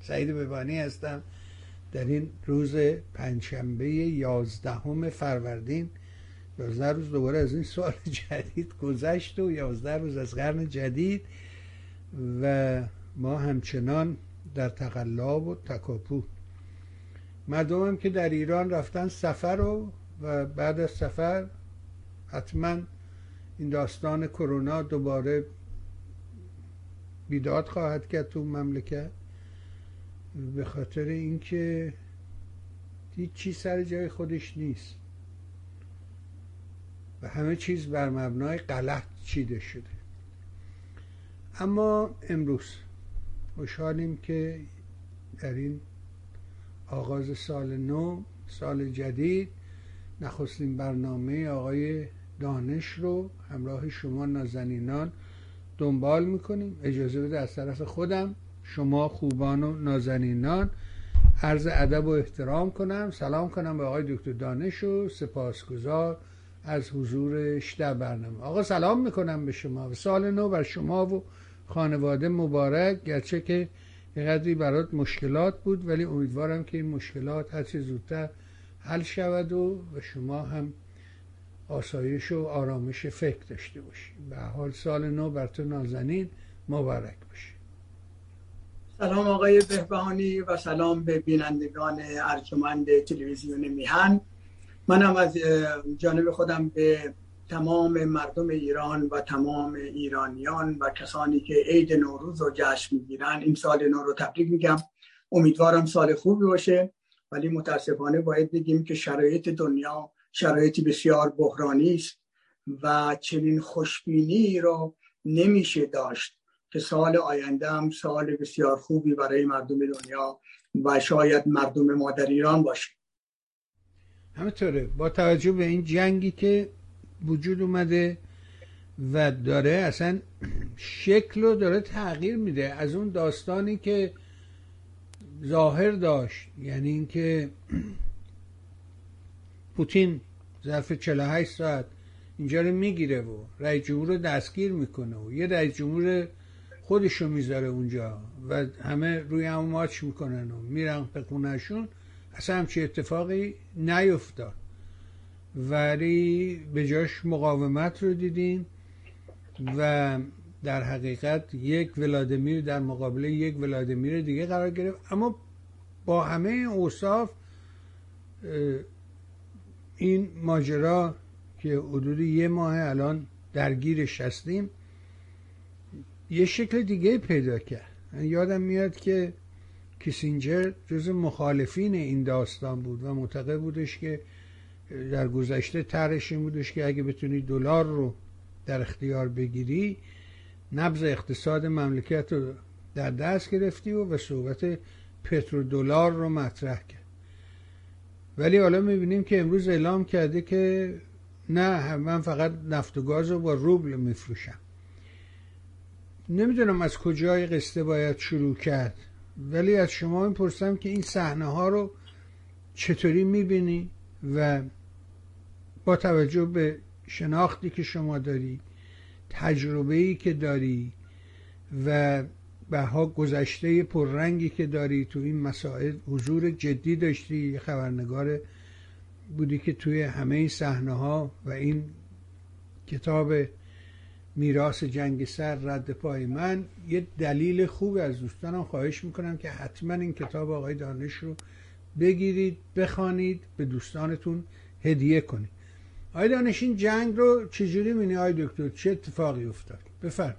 سعید ببانی هستم. در این روز پنجشنبه یازدهم فروردین یازده روز دوباره از این سال جدید گذشت و یازده روز از قرن جدید و ما همچنان در تقلاب و تکاپو. مردم هم که در ایران رفتن سفر رو و بعد از سفر حتما این داستان کرونا دوباره بیداد خواهد کرد تو مملکت. به خاطر اینکه هیچ چیز سر جای خودش نیست. و همه چیز بر مبنای غلط چیده شده. اما امروز خوشحالیم که در این آغاز سال نو سال جدید نخستین برنامه آقای دانش رو همراه شما نازنینان دنبال می‌کنیم. اجازه بده از طرف خودم شما خوبان و نازنینان عرض ادب و احترام کنم. سلام کنم به آقای دکتر دانش و سپاسگزار از حضورش در برنامه. آقا سلام می‌کنم به شما. و سال نو بر شما و خانواده مبارک. گرچه که یه قدری برات مشکلات بود ولی امیدوارم که این مشکلات هرچی زودتر حل شود و به شما هم آسایش و آرامش فکر داشته باشی به حال سال نو بر تو نازنین. مبارک باشه سلام آقای بهبهانی و سلام به بینندگان ارجمند تلویزیون میهن. منم از جانب خودم به تمام مردم ایران و تمام ایرانیان و کسانی که عید نوروز رو جشن می‌گیرن این سال نو رو تبریک میگم. امیدوارم سال خوبی باشه ولی متاسفانه باید بگیم که شرایط دنیا شرایطی بسیار بحرانی است و چنین خوشبینی رو نمیشه داشت. که سال آینده هم سال بسیار خوبی برای مردم دنیا و شاید مردم ما در ایران باشه. همینطوره با توجه به این جنگی که وجود اومده و داره اصلا شکل رو داره تغییر میده. از اون داستانی که ظاهر داشت یعنی اینکه پوتین ظرف 48 ساعت اینجا رو می‌گیره و رئیس جمهور رو دستگیر می‌کنه و یه رئیس جمهور خودشو می‌ذاره اونجا و همه روی هم ماچ می‌کنن و میرن به خونهشون. اصلا همچی اتفاقی نیفتاد. ولی به جاش مقاومت رو دیدیم و در حقیقت یک ولادیمیر در مقابل یک ولادیمیر دیگه قرار گرفت. اما با همه اوصاف این ماجرا که حدود یه ماه الان درگیرش هستیم یه شکل دیگه پیدا کرد. یادم میاد که کیسینجر جز مخالفین این داستان بود و معتقد بودش که در گذشته طرحش این بودش که اگه بتونی دلار رو در اختیار بگیری نبض اقتصاد مملکت رو در دست گرفتی و به صحبت پترودلار رو مطرح کرد. ولی حالا می‌بینیم که امروز اعلام کرده که نه من فقط نفت و گاز رو با روبل میفروشم. نمی‌دونم از کجای قصه باید شروع کرد ولی از شما می‌پرسم که این صحنه ها رو چطوری می‌بینی و با توجه به شناختی که شما داری تجربه ای که داری و ها گذشته پررنگی که داری تو این مسائل حضور جدی داشتی خبرنگار بودی که توی همه این صحنه ها و این کتاب میراث جنگ سر رد پای من یه دلیل خوب از دوستانم خواهش می‌کنم که حتما این کتاب آقای دانش رو بگیرید بخوانید به دوستانتون هدیه کنید. آقای دانش این جنگ رو چجوری مینی آقای دکتر چه اتفاقی افتاد؟ بفرم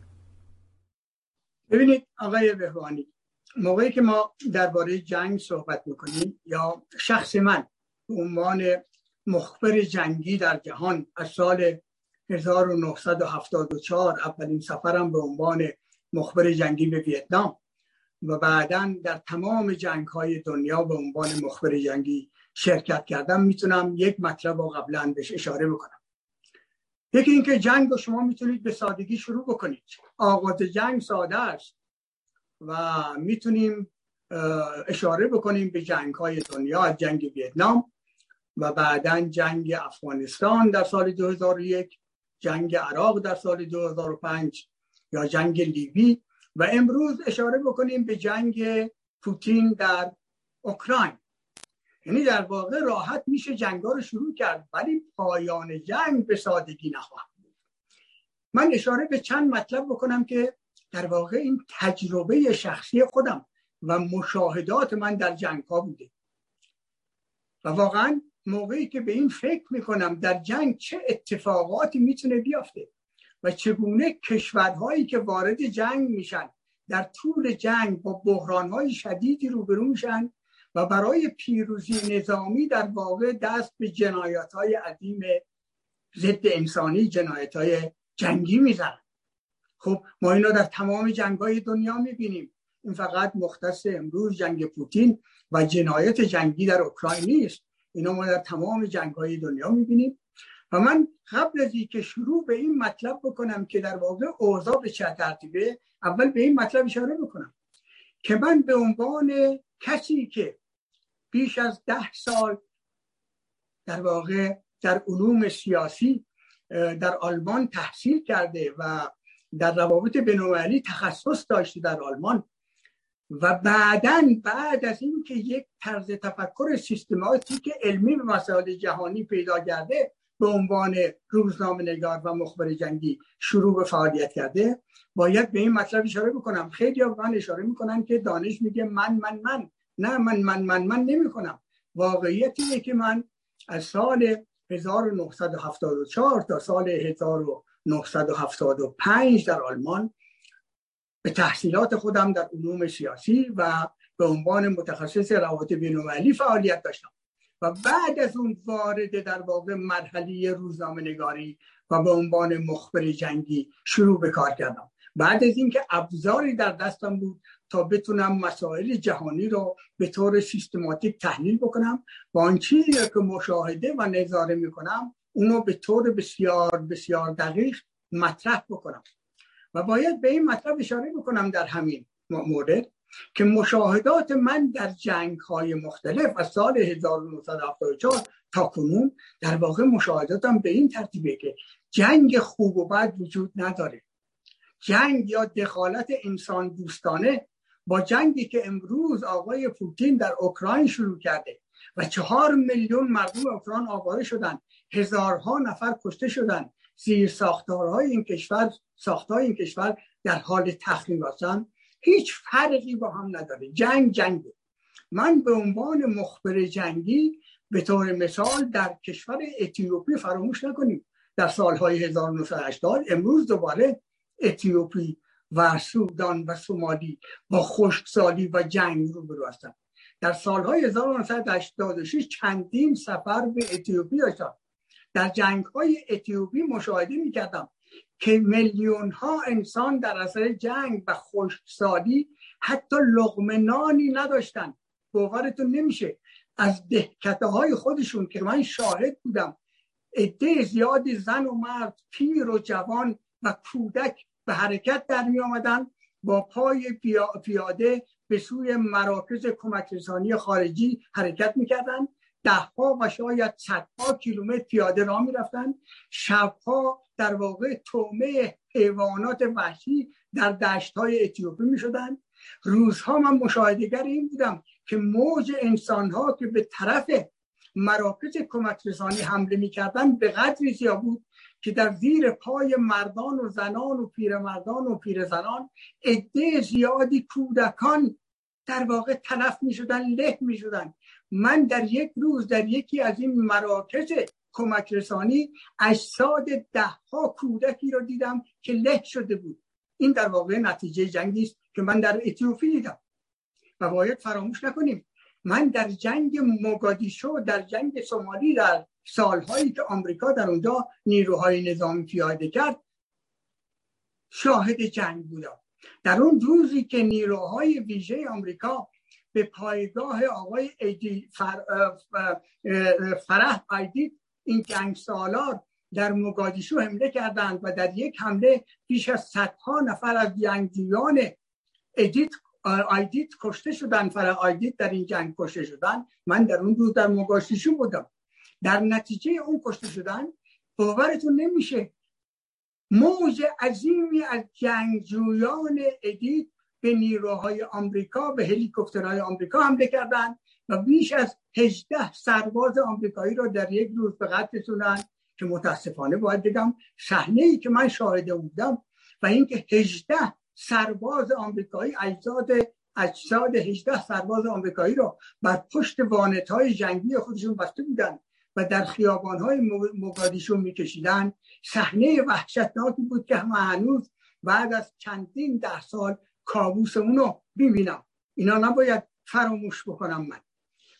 ببینید آقای بهوانی موقعی که ما درباره جنگ صحبت می‌کنیم یا شخص من به عنوان مخبر جنگی در جهان از سال 1974 اولین سفرم به عنوان مخبر جنگی به ویتنام و بعدا در تمام جنگ های دنیا به عنوان مخبر جنگی شرکت کردم. می‌تونم یک مطلب رو قبلا بهش اشاره بکنم. یکی اینکه جنگ رو شما می‌تونید به سادگی شروع بکنید. آغاز جنگ ساده است و می‌تونیم اشاره بکنیم به جنگ های دنیا جنگ ویتنام و بعدا جنگ افغانستان در سال 2001 جنگ عراق در سال 2005 یا جنگ لیبی و امروز اشاره بکنیم به جنگ پوتین در اوکراین. یعنی در واقع راحت میشه جنگ رو شروع کرد ولی پایان جنگ به سادگی نخواهد بود. من اشاره به چند مطلب بکنم که در واقع این تجربه شخصی خودم و مشاهدات من در جنگ ها بوده. و واقعا موقعی که به این فکر می‌کنم در جنگ چه اتفاقاتی می‌تونه بیافته و چگونه کشورهایی که وارد جنگ میشن در طول جنگ با بحرانهای شدیدی روبرو میشن و برای پیروزی نظامی در واقع دست به جنایت های عظیم ضد انسانی جنایت های جنگی می‌زنن. خب ما اینا در تمام جنگ های دنیا می‌بینیم. این فقط مختص امروز جنگ پوتین و جنایت جنگی در اوکراین نیست. اینا ما در تمام جنگ های دنیا می‌بینیم. و من قبل از اینکه شروع به این مطلب بکنم که در واقع اوضاع به چه ترتیبه اول به این مطلب اشاره بکنم که من به عنوان کسی که بیش از ده سال در واقع در علوم سیاسی در آلمان تحصیل کرده و در روابط بینالمللی تخصص داشته در آلمان و بعدا بعد از اینکه یک طرز تفکر سیستماتیک علمی به مسائل جهانی پیدا کرده به عنوان روزنامه نگار و مخبر جنگی شروع به فعالیت کرده باید به این مطلب اشاره بکنم. خیلی من اشاره می‌کنن که دانش میگه من من من. نه من من من من نمی کنم واقعیت اینه که من از سال 1974 تا سال 1975 در آلمان به تحصیلات خودم در علوم سیاسی و به عنوان متخصص روابط بینالمللی فعالیت داشتم. و بعد از اون وارد در واقع مرحله روزنامه نگاری و به عنوان مخبر جنگی شروع به کار کردم. بعد از اینکه ابزاری در دستم بود تا بتونم مسائل جهانی رو به طور سیستماتیک تحلیل بکنم و آن چیزی که مشاهده و نظاره می‌کنم اونو به طور بسیار بسیار دقیق مطرح بکنم. و باید به این مطلب اشاره بکنم در همین مورد که مشاهدات من در جنگ های مختلف از سال 1974 تا کنون در واقع مشاهداتم به این ترتیبه که جنگ خوب و بد وجود نداره. جنگ یا دخالت انسان دوستانه با جنگی که امروز آقای پوتین در اوکراین شروع کرده و چهار میلیون مردم اوکراین آواره شدن هزارها نفر کشته شدن زیر ساختارهای این کشور ساختهای این کشور در حال تخریب هستن هیچ فرقی با هم نداره. جنگ جنگه. من به عنوان مخبر جنگی به طور مثال در کشور اتیوپی فراموش نکنیم. در سالهای 1980 امروز دوباره اتیوپی و سودان و سومالی با خشکسالی و جنگ رو هستند. در سالهای 1986 چندین سفر به اتیوپی داشتم. در جنگ های اتیوپی مشاهده می کردم که میلیون ها انسان در اثر جنگ و خشکسالی حتی لغمنانی نداشتن باورتون نمیشه از دهکته های خودشون که من شاهد بودم عده زیادی زن و مرد پیر و جوان و کودک به حرکت در می آمدن با پای پیاده به سوی مراکز کمک رسانی خارجی حرکت می‌کردند. دهها و شاید صدها کیلومتر پیاده راه می‌رفتن شبها در واقع تومه حیوانات وحشی در دشت های اتیوپی می شدن روزها من مشاهدگر این بودم که موج انسان ها که به طرف مراکز کمک رسانی حمله می‌کردن به قدری زیاد بود که در زیر پای مردان و زنان و پیرمردان و پیرزنان عده زیادی کودکان در واقع تلف می شدن له می شدن من در یک روز در یکی از این مراکز کمک رسانی اجساد ده ها کودکی رو دیدم که له شده بود. این در واقع نتیجه جنگی است که من در اتیوپی دیدم. و باید فراموش نکنیم من در جنگ موگادیشو در جنگ سومالی در سالهایی که آمریکا در اونجا نیروهای نظامی پیاده کرد شاهد جنگ بودم. در اون روزی که نیروهای ویژه آمریکا به پایگاه آقای ایدی فر، فرح ایدی این جنگ سالار در مگادیشو حمله کردند و در یک حمله بیش از صدها نفر از جنگجویان ادیت آیدیت کشته شدن فرح آیدیت در این جنگ کشته شدن من در اون روز در مگادیشو بودم. در نتیجه اون کشته شدن باورتون نمیشه. موج عظیمی از جنگجویان ادیت به نیروهای آمریکا به هلیکوپترهای آمریکا حمله کردند و بیش از 18 سرباز آمریکایی را در یک روز به قتل رسوندند که متاسفانه باید بگم صحنه ای که من شاهد بودم و اینکه 18 سرباز آمریکایی اجزاد اجساد 18 سرباز آمریکایی را بر پشت وانت های جنگی خودشون بسته بودند و در خیابان های مقادیشو صحنه وحشتناکی بود که همه هنوز بعد از چندین ده سال کابوس اونو ببینم اینا نباید فراموش بکنم من.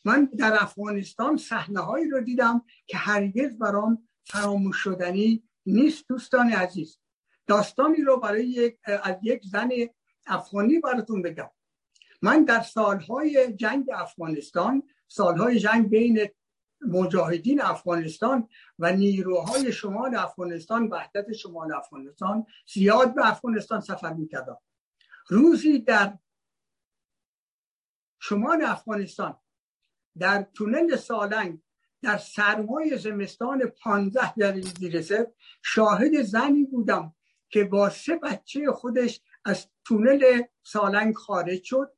من در افغانستان صحنه هایی رو دیدم که هرگز برام فراموش شدنی نیست دوستان عزیز. داستانی رو برای یک از یک زن افغانی براتون بگم. من در سالهای جنگ افغانستان سالهای جنگ بین مجاهدین افغانستان و نیروهای شمال افغانستان وحدت شمال افغانستان زیاد به افغانستان سفر می‌کردم. روزی در شمال افغانستان در تونل سالنگ در سرمای زمستان پانزده در زیر شاهد زنی بودم که با سه بچه خودش از تونل سالنگ خارج شد.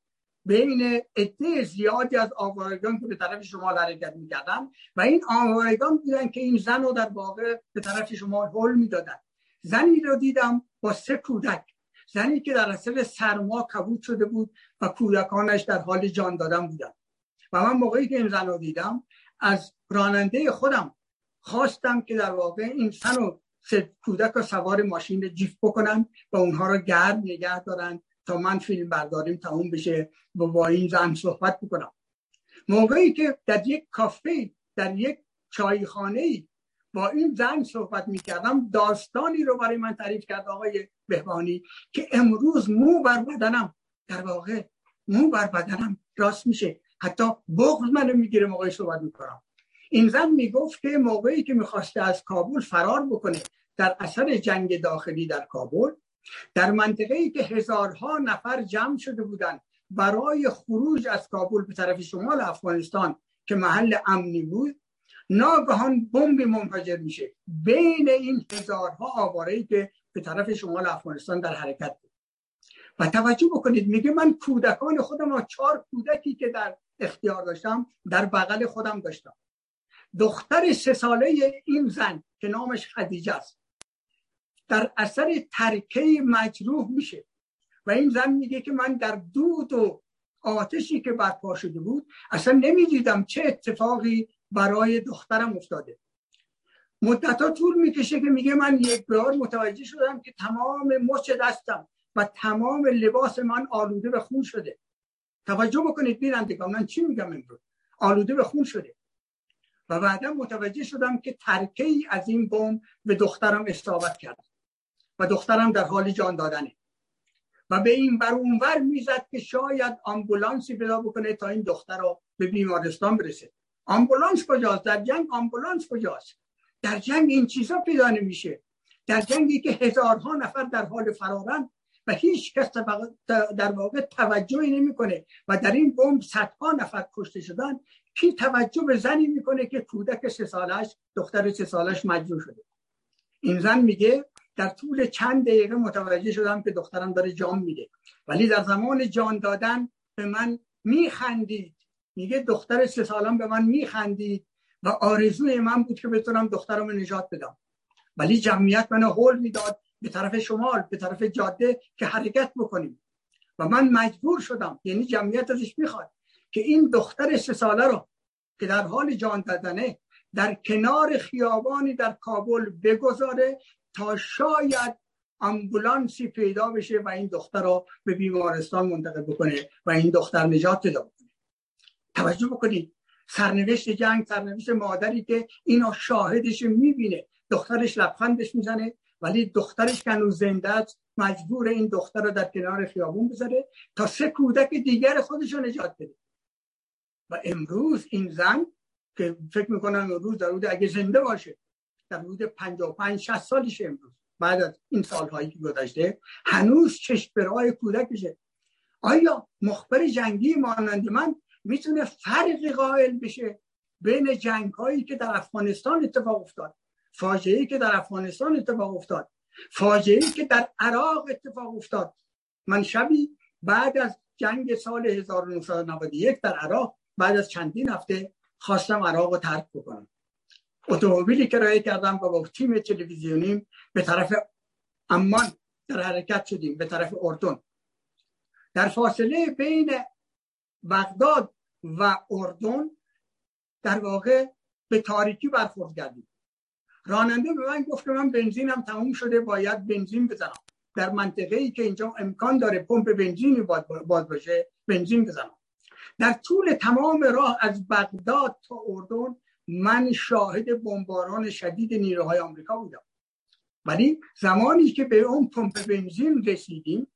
بین عده زیادی از آوارگان که به طرف شمال حرکت می‌کردن و این آوارگان بودن که این زن رو در واقع به طرف شمال هل می‌دادن. زنی رو دیدم با سه کودک. زنی که در اصل سرما کبود شده بود و کودکانش در حال جان دادن بودن و من موقعی که این زن رو دیدم از راننده خودم خواستم که در واقع این زن رو کودک رو سوار ماشین جیف بکنن و اونها رو گرد نگه دارن تا من فیلم برداریم تموم بشه و با این زن صحبت بکنم. موقعی که در یک کافه در یک چایخانه با این زن صحبت می‌کردم داستانی رو برای من تعریف کرد آقای بهبانی که امروز مو بر بدنم. در واقع مو بر بدنم. راست میشه. حتی بغض منو می‌گیره موقعی صحبت می‌کنم. این زن می‌گفت که موقعی که می‌خواسته از کابل فرار بکنه در اثر جنگ داخلی در کابل در منطقه ای که هزارها نفر جمع شده بودند برای خروج از کابل به طرف شمال افغانستان که محل امنی بود ناگهان بمب منفجر میشه. بین این هزارها آواره که به طرف شمال افغانستان در حرکت بود. و توجه بکنید میگه من کودکان خودم و چهار کودکی که در اختیار داشتم در بغل خودم داشتم. دختر سه ساله این زن که نامش خدیجه است در اثر ترکه مجروح میشه. و این زن میگه که من در دود و آتشی که برپا شده بود اصلا نمی‌دیدم چه اتفاقی برای دخترم افتاده. مدت طول می‌کشه که میگه من یک بار متوجه شدم که تمام مچ دستم و تمام لباس من آلوده به خون شده. توجه بکنید بینندگان من چی میگم امروز؟ آلوده به خون شده. و بعدا متوجه شدم که ترکه ای از این بم به دخترم اصابت کرد و دخترم در حال جان دادنه. و به این بر اونور می‌زد که شاید آمبولانسی پیدا بکنه تا این دختر رو به بیمارستان برسه. آمبولانس کجاست؟ در جنگ آمبولانس کجاست؟ در جنگ این چیزا پیدا نمیشه. در جنگی که هزارها نفر در حال فرارن و هیچ کس در واقع توجهی نمی‌کنه و در این بمب صدها نفر کشته شدن. کی توجه به زنی می‌کنه که کودک سه سالش دختر سه سالش مجروح شده؟ این زن میگه در طول چند دقیقه متوجه شدم که دخترم داره جان میده. ولی در زمان جان دادن به من میخندید. میگه دختر سه سالم به من میخندید و آرزوی من بود که بتونم دخترم نجات بدم. ولی جمعیت منو هول می‌داد به طرف شمال به طرف جاده که حرکت بکنیم. و من مجبور شدم یعنی جمعیت ازش می‌خواد که این دختر سه ساله رو که در حال جان دادنه در کنار خیابانی در کابل بگذاره تا شاید امبولانسی پیدا بشه و این دختر رو به بیمارستان منتقل بکنه و این دختر نجات بکنه. توجه بکنید. سرنوشت جنگ سرنوشت مادری که اینو شاهدش می‌بینه. دخترش لبخندش می‌زنه ولی دخترش که هنوز زنده است مجبور این دختر رو در کنار خیابون بذاره تا سه کودک دیگر خودش رو نجات بده. و امروز این زن که فکر می‌کنم امروز در حدود اگه زنده باشه در حدود 55 60 سالش امروز. بعد از این سالهایی که گذشته هنوز چشم برای کودکشه. آیا مخبر جنگی مانند من می‌تونه فرقی قائل بشه بین جنگ هایی که در افغانستان اتفاق افتاد فاجعه که در افغانستان اتفاق افتاد فاجعه که در عراق اتفاق افتاد. من شبی بعد از جنگ سال 1991 در عراق بعد از چندین هفته خواستم عراق رو ترک بکنم. اتومبیلی که رای کردم با تیم تلویزیونیم به طرف امان در حرکت شدیم به طرف اردن. در فاصله بین بغداد و اردن در واقع به تاریکی برخورد کردیم راننده به من گفت که من بنزینم تموم شده باید بنزین بزنم. در منطقه ای که اینجا امکان داره پمپ بنزینی باز باشه بنزین بزنم. در طول تمام راه از بغداد تا اردن من شاهد بمباران شدید نیروهای آمریکا بودم. ولی زمانی که به اون پمپ بنزین رسیدیم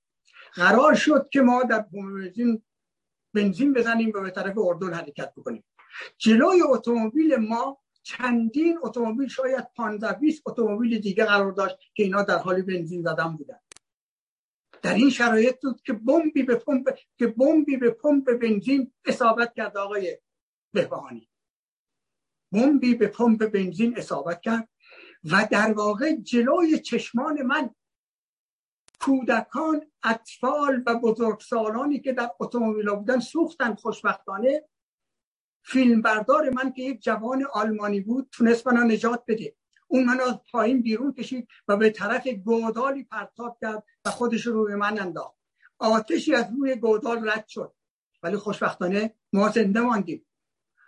قرار شد که ما در پمپ بنزین بنزین بزنیم و به طرف اردن حرکت بکنیم. جلوی اتومبیل ما چندین اتومبیل شاید 15 20 اتومبیل دیگه قرار داشت که اینا در حال بنزین زدن بودن. در این شرایط بود که بمبی به پمپ که بمبی به پمپ بنزین اصابت کرد آقای بهبهانی. بمبی به پمپ بنزین اصابت کرد و در واقع جلوی چشمان من کودکان اطفال و بزرگسالانی که در اتومبیل بودن سوختن خوشبختانه. فیلمبردار من که یک جوان آلمانی بود تونست منو نجات بده. اون منو از پایین بیرون کشید و به طرف گودالی پرتاب کرد و خودش رو به من انداخت. آتشی از روی گودال رد شد. ولی خوشبختانه ما زنده ماندیم.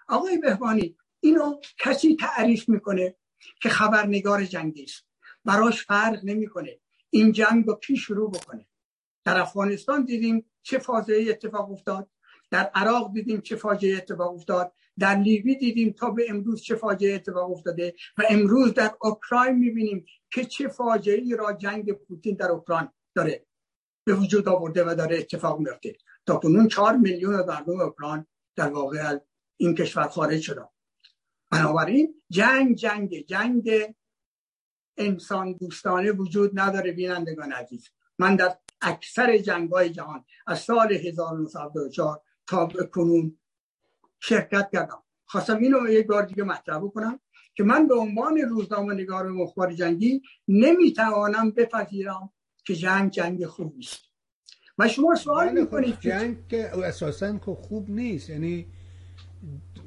آقای بهبانی اینو کسی تعریف می‌کنه که خبرنگار جنگی است؟ براش فرق نمی‌کنه. این جنگ رو کی شروع بکنه؟ در افغانستان دیدیم چه فاجعه اتفاق افتاد. در عراق دیدیم چه فاجعه اتفاق افتاد. در لیبی دیدیم تا به امروز چه فاجعه اتفاق افتاده. و امروز در اوکراین می‌بینیم که چه فاجعه ای را جنگ پوتین در اوکراین داره به وجود آورده و داره اتفاق میفته تا کنون چهار میلیون مردم اوکراین در واقع این کشور خارج شدن. بنابراین جنگ جنگ جنگ انسان دوستانه وجود نداره بینندگان عزیز. من در اکثر جنگ های جهان از سال 1924 تا کنون شرکت کردم. خواستم اینو یک بار دیگه مطرح بکنم که من به عنوان روزنامه نگار مخبر جنگی نمی‌توانم بپذیرم که جنگ جنگ خوب نیست. و شما سوال بله، خب می‌کنید جنگ که اساسا که خوب نیست. یعنی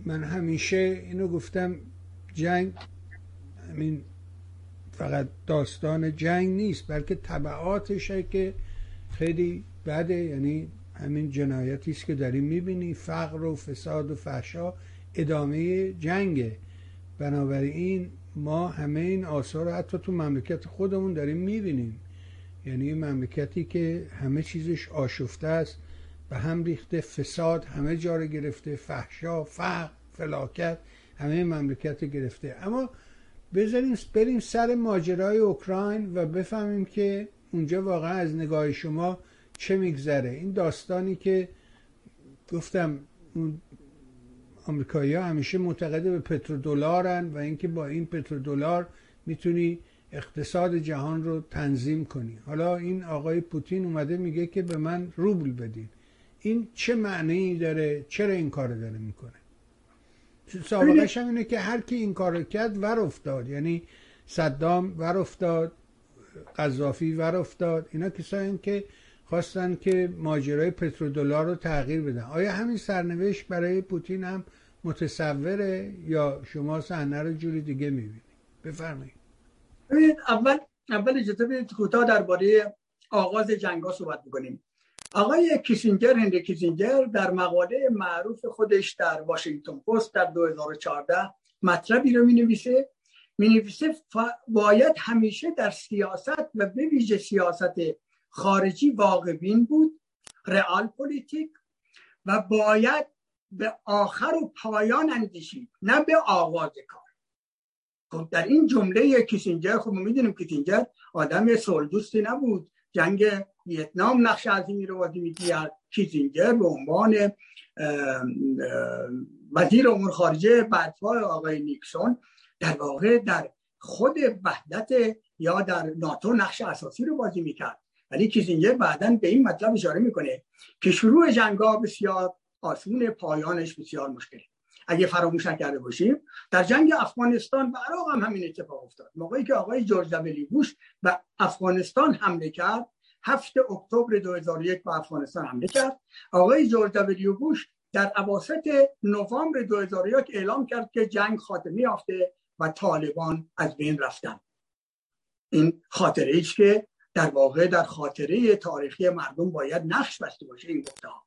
من همیشه اینو گفتم جنگ همین فقط داستان جنگ نیست بلکه طبعاتشه که خیلی بده یعنی همین جنایتی است که داریم می‌بینی. فقر و فساد و فحشا ادامه جنگه. بنابراین ما همه این آثار رو حتی تو مملکت خودمون داریم می‌بینیم. یعنی مملکتی که همه چیزش آشفته است به هم ریخته فساد همه جا رو گرفته فحشا فقر فلاکت همه مملکت گرفته. اما بذاریم بریم سر ماجرای اوکراین و بفهمیم که اونجا واقعا از نگاه شما چه میگذره؟ این داستانی که گفتم اون آمریکایی ها همیشه معتقد به پترودلارن و اینکه با این پترودلار می‌تونی اقتصاد جهان رو تنظیم کنی. حالا این آقای پوتین اومده میگه که به من روبل بدین. این چه معنی داره؟ چرا این کار داره می‌کنه؟ سابقش هم اینه که هر کی این کار کرد ور افتاد. یعنی صدام ور افتاد. قذافی ور افتاد. اینا کسایی که خواستن که ماجرای پترودلار رو تغییر بدن. آیا همین سرنوشت برای پوتین هم متصوره یا شما صحنه رو جوری دیگه می‌بینید بفرمایید. اول اول اجازه بدید کوتاه درباره آغاز جنگ ها صحبت بکنیم. آقای کیسینجر هنری کیسینجر در مقاله معروف خودش در واشنگتن پست در 2014 مطلبی رو می نویسه می نویسه باید همیشه در سیاست و به ویژه سیاست خارجی واقع بین بود رئال پلیتیک و باید به آخر و پایان اندیشید نه به آغاز کار. خب در این جمله کیسینجر خب می‌دونیم کیسینجر آدم صلح‌دوستی نبود. جنگ ویتنام نقش عظیمی رو بازی می‌کرد. کیسینجر به عنوان وزیر امور خارجه بعدها آقای نیکسون در واقع در خود وحدت یا در ناتو نقش اساسی رو بازی می‌کرد. ولی کیسینجر بعدا به این مطلب اشاره می‌کنه که شروع جنگ بسیار آسون پایانش بسیار مشکلی اگه فراموش نکرده باشیم در جنگ افغانستان و عراق هم همین اتفاق افتاد. موقعی که آقای جورج دبلیو بوش به افغانستان حمله کرد هفت اکتبر 2001 به افغانستان حمله کرد. آقای جورج دبلیو بوش در اواسط نوامبر 2001 اعلام کرد که جنگ خاتمه یافته و طالبان از بین رفتن. این خاطره ایست که در واقع در خاطره تاریخی مردم باید نقش بسته باشه این گفته ها.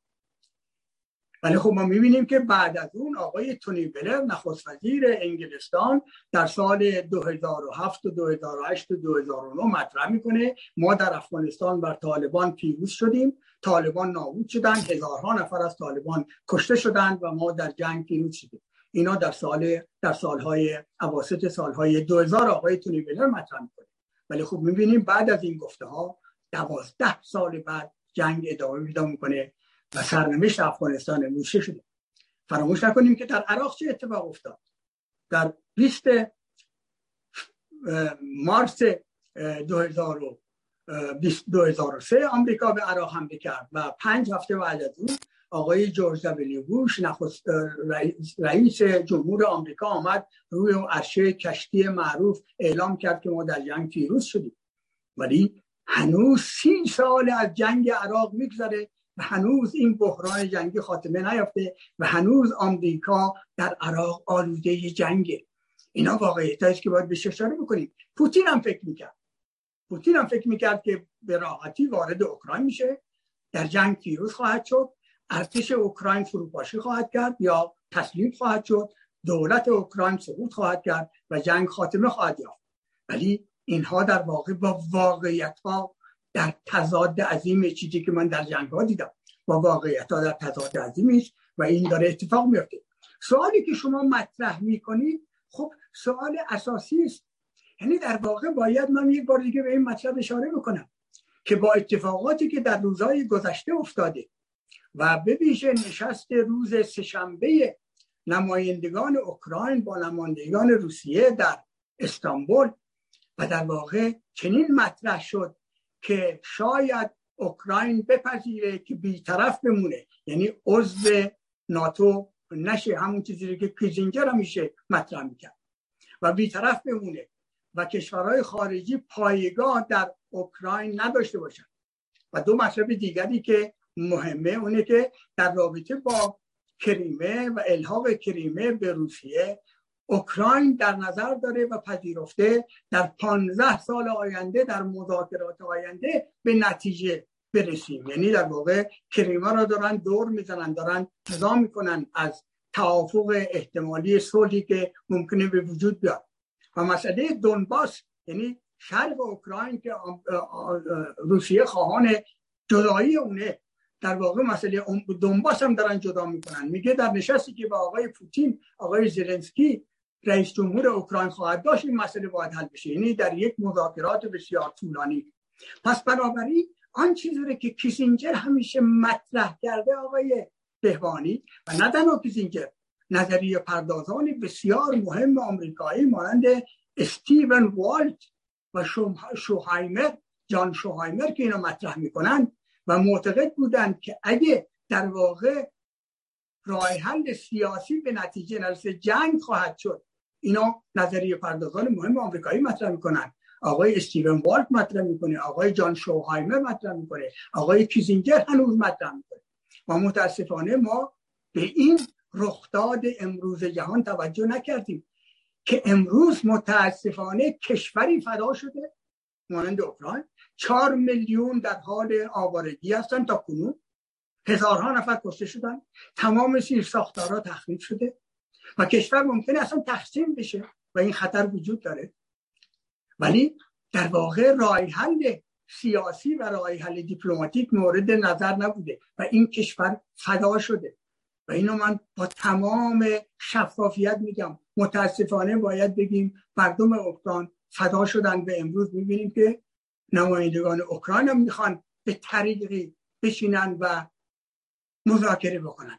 ولی خب ما می‌بینیم که بعد از اون آقای تونی بلر نخست وزیر انگلستان در سال 2007 و 2008 و 2009 مطرح می‌کنه. ما در افغانستان بر طالبان پیروز شدیم. طالبان نابود شدن. هزارها نفر از طالبان کشته شدند و ما در جنگ پیروز شدیم. اینا در سال در سالهای اواسط سالهای 2000 آقای تونی بلر مطرح می‌کنه. ولی خب می‌بینیم بعد از این گفته ها دوازده سال بعد جنگ ادامه پیدا می‌کنه و سرنوشت افغانستان امروز شده. فراموش نکنیم که در عراق چه اتفاق افتاد. در 20 مارس 2003 آمریکا به عراق حمله کرد و پنج هفته بعد از اون آقای جورج دبلیو بوش رئیس جمهور آمریکا آمد روی عرشه کشتی معروف اعلام کرد که ما در جنگ پیروز شدیم. ولی هنوز سی سال از جنگ عراق میگذره و هنوز این بحران جنگی خاتمه نیافته و هنوز آمریکا در عراق آلوده جنگه. اینا واقعیت است که باید بهش اشاره بکنیم. پوتین هم فکر می‌کرد. پوتین هم فکر می‌کرد که به راحتی وارد اوکراین میشه. در جنگ پیروز خواهد شد. ارتش اوکراین فروپاشی خواهد کرد یا تسلیم خواهد شد دولت اوکراین سقوط خواهد کرد و جنگ خاتمه خواهد یافت. ولی اینها در واقع با واقعیت ها در تضاد عظیم چیزی که من در جنگ ها دیدم. با واقعیت ها در تضاد عظیمی و این داره اتفاق میفته سوالی که شما مطرح می‌کنید خب سوال اساسی است. یعنی در واقع باید من یک بار دیگه به این مطلب اشاره بکنم که با اتفاقاتی که در روزهای گذشته افتاده و به ویژه نشست روز سهشنبه نمایندگان اوکراین با نمایندگان روسیه در استانبول و در واقع چنین مطرح شد که شاید اوکراین بپذیره که بیطرف بمونه. یعنی عضو ناتو نشه همون چیزی که کیزینجر همیشه مطرح می‌کرد. و بیطرف بمونه و کشورهای خارجی پایگاه در اوکراین نداشته باشن. و دو مطلب دیگری که مهمه اونه که در رابطه با کریمه و الحاق کریمه به روسیه اوکراین در نظر داره و پذیرفته در پانزده سال آینده در مذاکرات آینده به نتیجه برسیم. یعنی در واقع کریمه را دارن دور می‌زنن دارن جدا می‌کنن از توافق احتمالی صلحی که ممکنه به وجود بیاد. و مسئله دونباس یعنی شرق اوکراین که روسیه خواهان جدایی اونه در واقع مسئله دونباس هم دارن جدا می‌کنن. میگه در نشستی که با آقای پوتین آقای زلنسکی رئیس جمهور اوکراین خواهد داشت این مسئله باید حل بشه. یعنی در یک مذاکرات بسیار طولانی. پس بنابراین آن چیزی که کیسینجر همیشه مطرح کرده آقای بهبانی و نه تنها کیسینجر نظریه پردازان بسیار مهم آمریکایی مانند استیون والت و شوهایمر جان شوهایمر که اینو مطرح می‌کنن و معتقد بودند که اگه در واقع راه حل سیاسی به نتیجه نرسه جنگ خواهد شد. اینا نظریه پردازان مهم آمریکایی مطرح می‌کنن. آقای استیون والت مطرح می‌کنه آقای جان شوهایمر مطرح می‌کنه آقای کیزینجر هنوز مطرح می‌کنه. و متاسفانه ما به این رخداد امروز جهان توجه نکردیم که امروز متاسفانه کشوری فدا شده مانند اوکراین. چهار میلیون در حال آوارگی هستن تا کنون. هزارها نفر کشته شدن. تمام سیر ساختارها تخریب شده. و کشور ممکنه اصلا تقسیم بشه و این خطر وجود داره. ولی در واقع راه حل سیاسی و راه حل دیپلماتیک مورد نظر نبوده و این کشور فدا شده. و اینو من با تمام شفافیت میگم. متاسفانه باید بگیم مردم اوکراین فدا شدن. به امروز می‌بینیم که نمایندگان اوکراین هم می‌خوان به طریقی بشینن و مذاکره بکنن.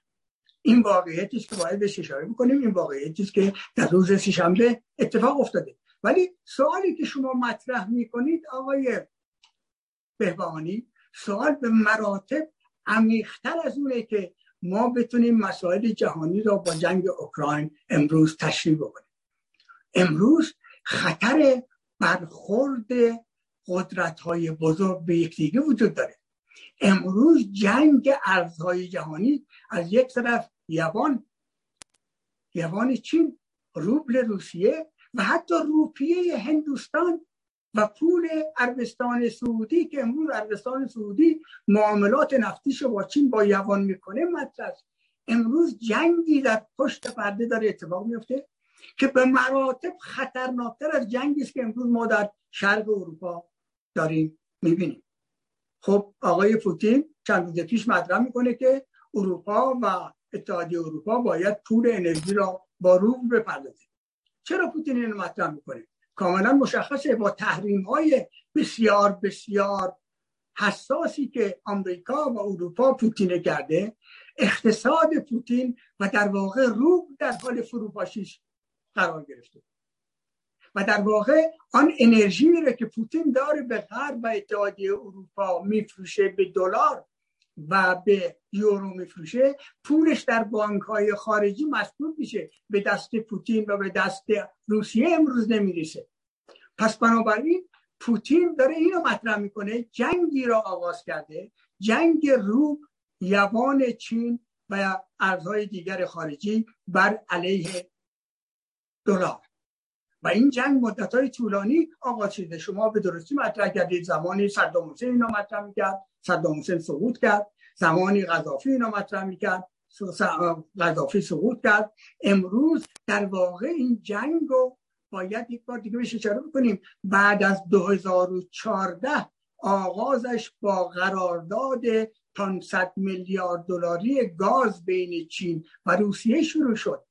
این واقعیتی است که باید بهش اشاره بکنیم. این واقعیتی است که در روز سهشنبه اتفاق افتاده. ولی سوالی که شما مطرح می‌کنید آقای بهبانی سوال به مراتب عمیقتر از اونه که ما بتونیم مسائل جهانی را با جنگ اوکراین امروز تشریح بکنیم. امروز خطر برخورد قدرت های بزرگ به یکدیگه وجود داره. امروز جنگ ارزهای جهانی از یک طرف یابان یابان چین روبل روسیه و حتی روپیه هندوستان و پول عربستان سعودی که امروز عربستان سعودی معاملات نفتیش با چین با یوان می‌کنه مطرح. امروز جنگی در پشت پرده داره اتفاق میفته که به مراتب خطرناکتر از جنگی است که امروز ما در شرق اروپا داریم می‌بینیم. خب آقای پوتین چند روز پیش مطرح می‌کنه که اروپا و اتحادیه اروپا باید پول انرژی را با روبل بپردازه. چرا پوتین اینو مطرح می‌کنه؟ کاملا مشخصه. با تحریم های بسیار بسیار حساسی که آمریکا و اروپا پوتین کرده اقتصاد پوتین و در واقع روب در حال فروپاشیش قرار گرفته. و در واقع آن انرژی میره که پوتین داره به غرب و اتحادیه اروپا میفروشه به دلار و به یورو میفروشه پولش در بانک های خارجی مسدود میشه به دست پوتین و به دست روسیه امروز نمی‌رسه. پس بنابراین پوتین داره اینو مطرح می‌کنه جنگی را آغاز کرده جنگ رو یوان چین و ارزهای دیگر خارجی بر علیه دلار. و این جنگ مدت های طولانی آغاز شما به درستی مطرح کردید زمانی صدام حسین اینو مطرح می‌کرد صدام حسین سقوط کرد زمانی غذافی اینو مطرح می‌کرد غذافی سقوط کرد. امروز در واقع این جنگ رو باید یک بار دیگه بهش اشاره بکنیم. بعد از 2014 آغازش با قرارداد 500 میلیارد دلاری گاز بین چین و روسیه شروع شد.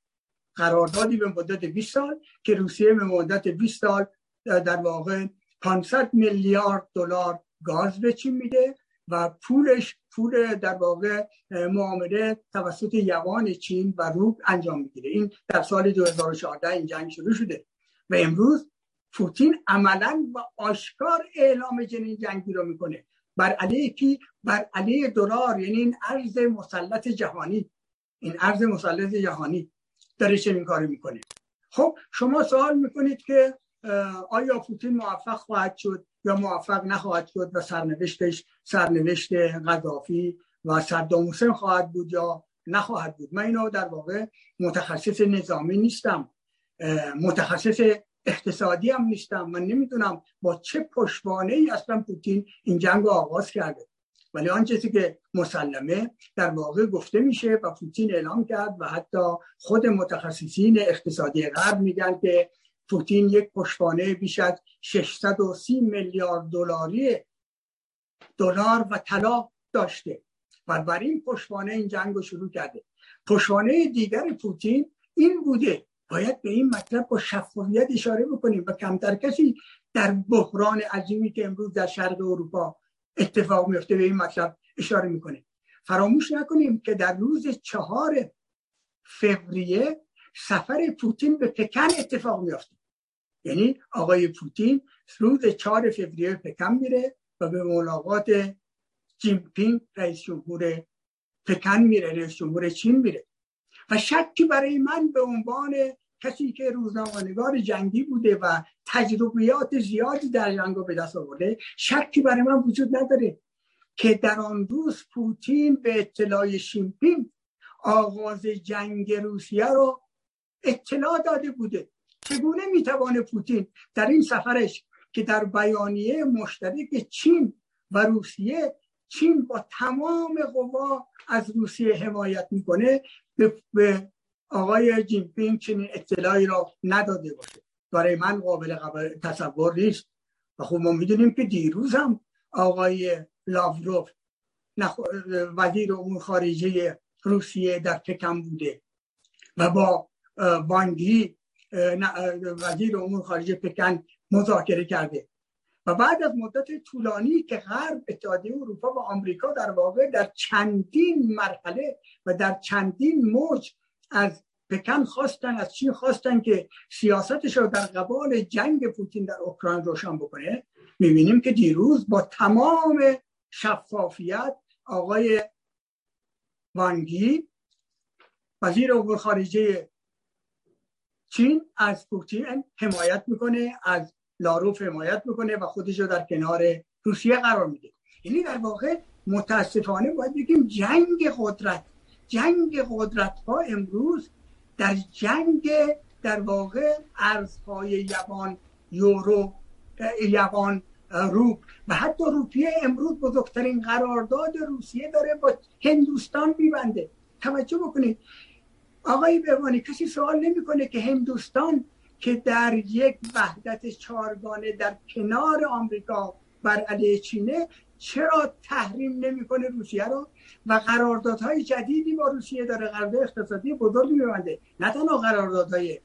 قراردادی به مدت 20 سال که روسیه به مدت 20 سال در واقع 500 میلیارد دلار گاز به چین میده و پولش پول در واقع معامله توسط یوان چین و روب انجام می‌گیره. این در سال 2014 این جنگ شروع شده و امروز پوتین عملا و آشکار اعلام جنین جنگی رو می‌کنه. بر علیه کی؟ بر علیه دلار یعنی این ارز مسلط جهانی. این ارز مسلط جهانی. داره چنین کاری می‌کنه خب شما سوال می‌کنید که آیا پوتین موفق خواهد شد یا موفق نخواهد شد و سرنوشتش سرنوشت قذافی و صدام حسین خواهد بود یا نخواهد بود؟ من اینو در واقع متخصص نظامی نیستم. متخصص اقتصادی هم نیستم من نمی‌دونم با چه پشتوانه ای اصلا پوتین این جنگ رو آغاز کرده. ولی آن چیزی که مسلمه در واقع گفته میشه و پوتین اعلام کرد و حتی خود متخصصین اقتصادی غرب میگن که پوتین یک پشتوانه بیش از 630 میلیارد دلاری دلار و طلا داشته و بر این پشتوانه این جنگ رو شروع کرده. پشتوانه دیگر پوتین این بوده باید به این مطلب با شفافیت اشاره بکنیم و کمتر کسی در بحران عظیمی که امروز در شرق اروپا اتفاق میفته به این مطلب اشاره می‌کنه. فراموش نکنیم که در روز چهار فوریه سفر پوتین به پکن اتفاق میفته یعنی آقای پوتین روز چهار فوریه پکن میره و به ملاقات جینپینگ رئیس جمهور پکن میره رئیس جمهور چین میره. و شکی برای من به عنوان کسی که روزنامه‌نگار جنگی بوده و تجربیات زیادی در جنگ به دست آورده شکی برای من وجود نداره که در آن روز پوتین به اطلاع شیمپین آغاز جنگ روسیه رو اطلاع داده بوده. چگونه می‌توانه پوتین در این سفرش که در بیانیه مشترک چین و روسیه چین با تمام قوا از روسیه حمایت می‌کنه به آقای جینپینگ چنین اطلاعی را نداده باشه. برای من قابل تصور نیست. و خب ما می‌دونیم که دیروز هم آقای لاوروف وزیر امور خارجه روسیه در پکن بوده. و با بانگی وزیر امور خارجه پکن مذاکره کرده. و بعد از مدت طولانی که غرب اتحادیه اروپا و آمریکا در واقع در چندین مرحله و در چندین موج از پکن خواستن از چین خواستن که سیاستش رو در قبال جنگ پوتین در اوکراین روشن بکنه؟ می‌بینیم که دیروز با تمام شفافیت آقای وانگی وزیر امور خارجه چین از پوتین حمایت می‌کنه از لاروف حمایت می‌کنه و خودش رو در کنار روسیه قرار میده. یعنی در واقع متاسفانه باید بگیم جنگ قدرت. جنگ قدرت ها امروز در جنگ در واقع ارزهای یوان یورو یوان روپ و حتی روپیه امروز بزرگترین قرارداد روسیه داره با هندوستان میبنده. توجه بکنید. آقای بهوانی کسی سوال نمی‌کنه که هندوستان که در یک وحدت چارگانه در کنار آمریکا بر علیه چینه چرا تحریم نمی‌کنه روسیه رو؟ و قراردادهای جدیدی با روسیه داره قرارداد اقتصادی بزرگی میبنده. نه تنها قراردادهای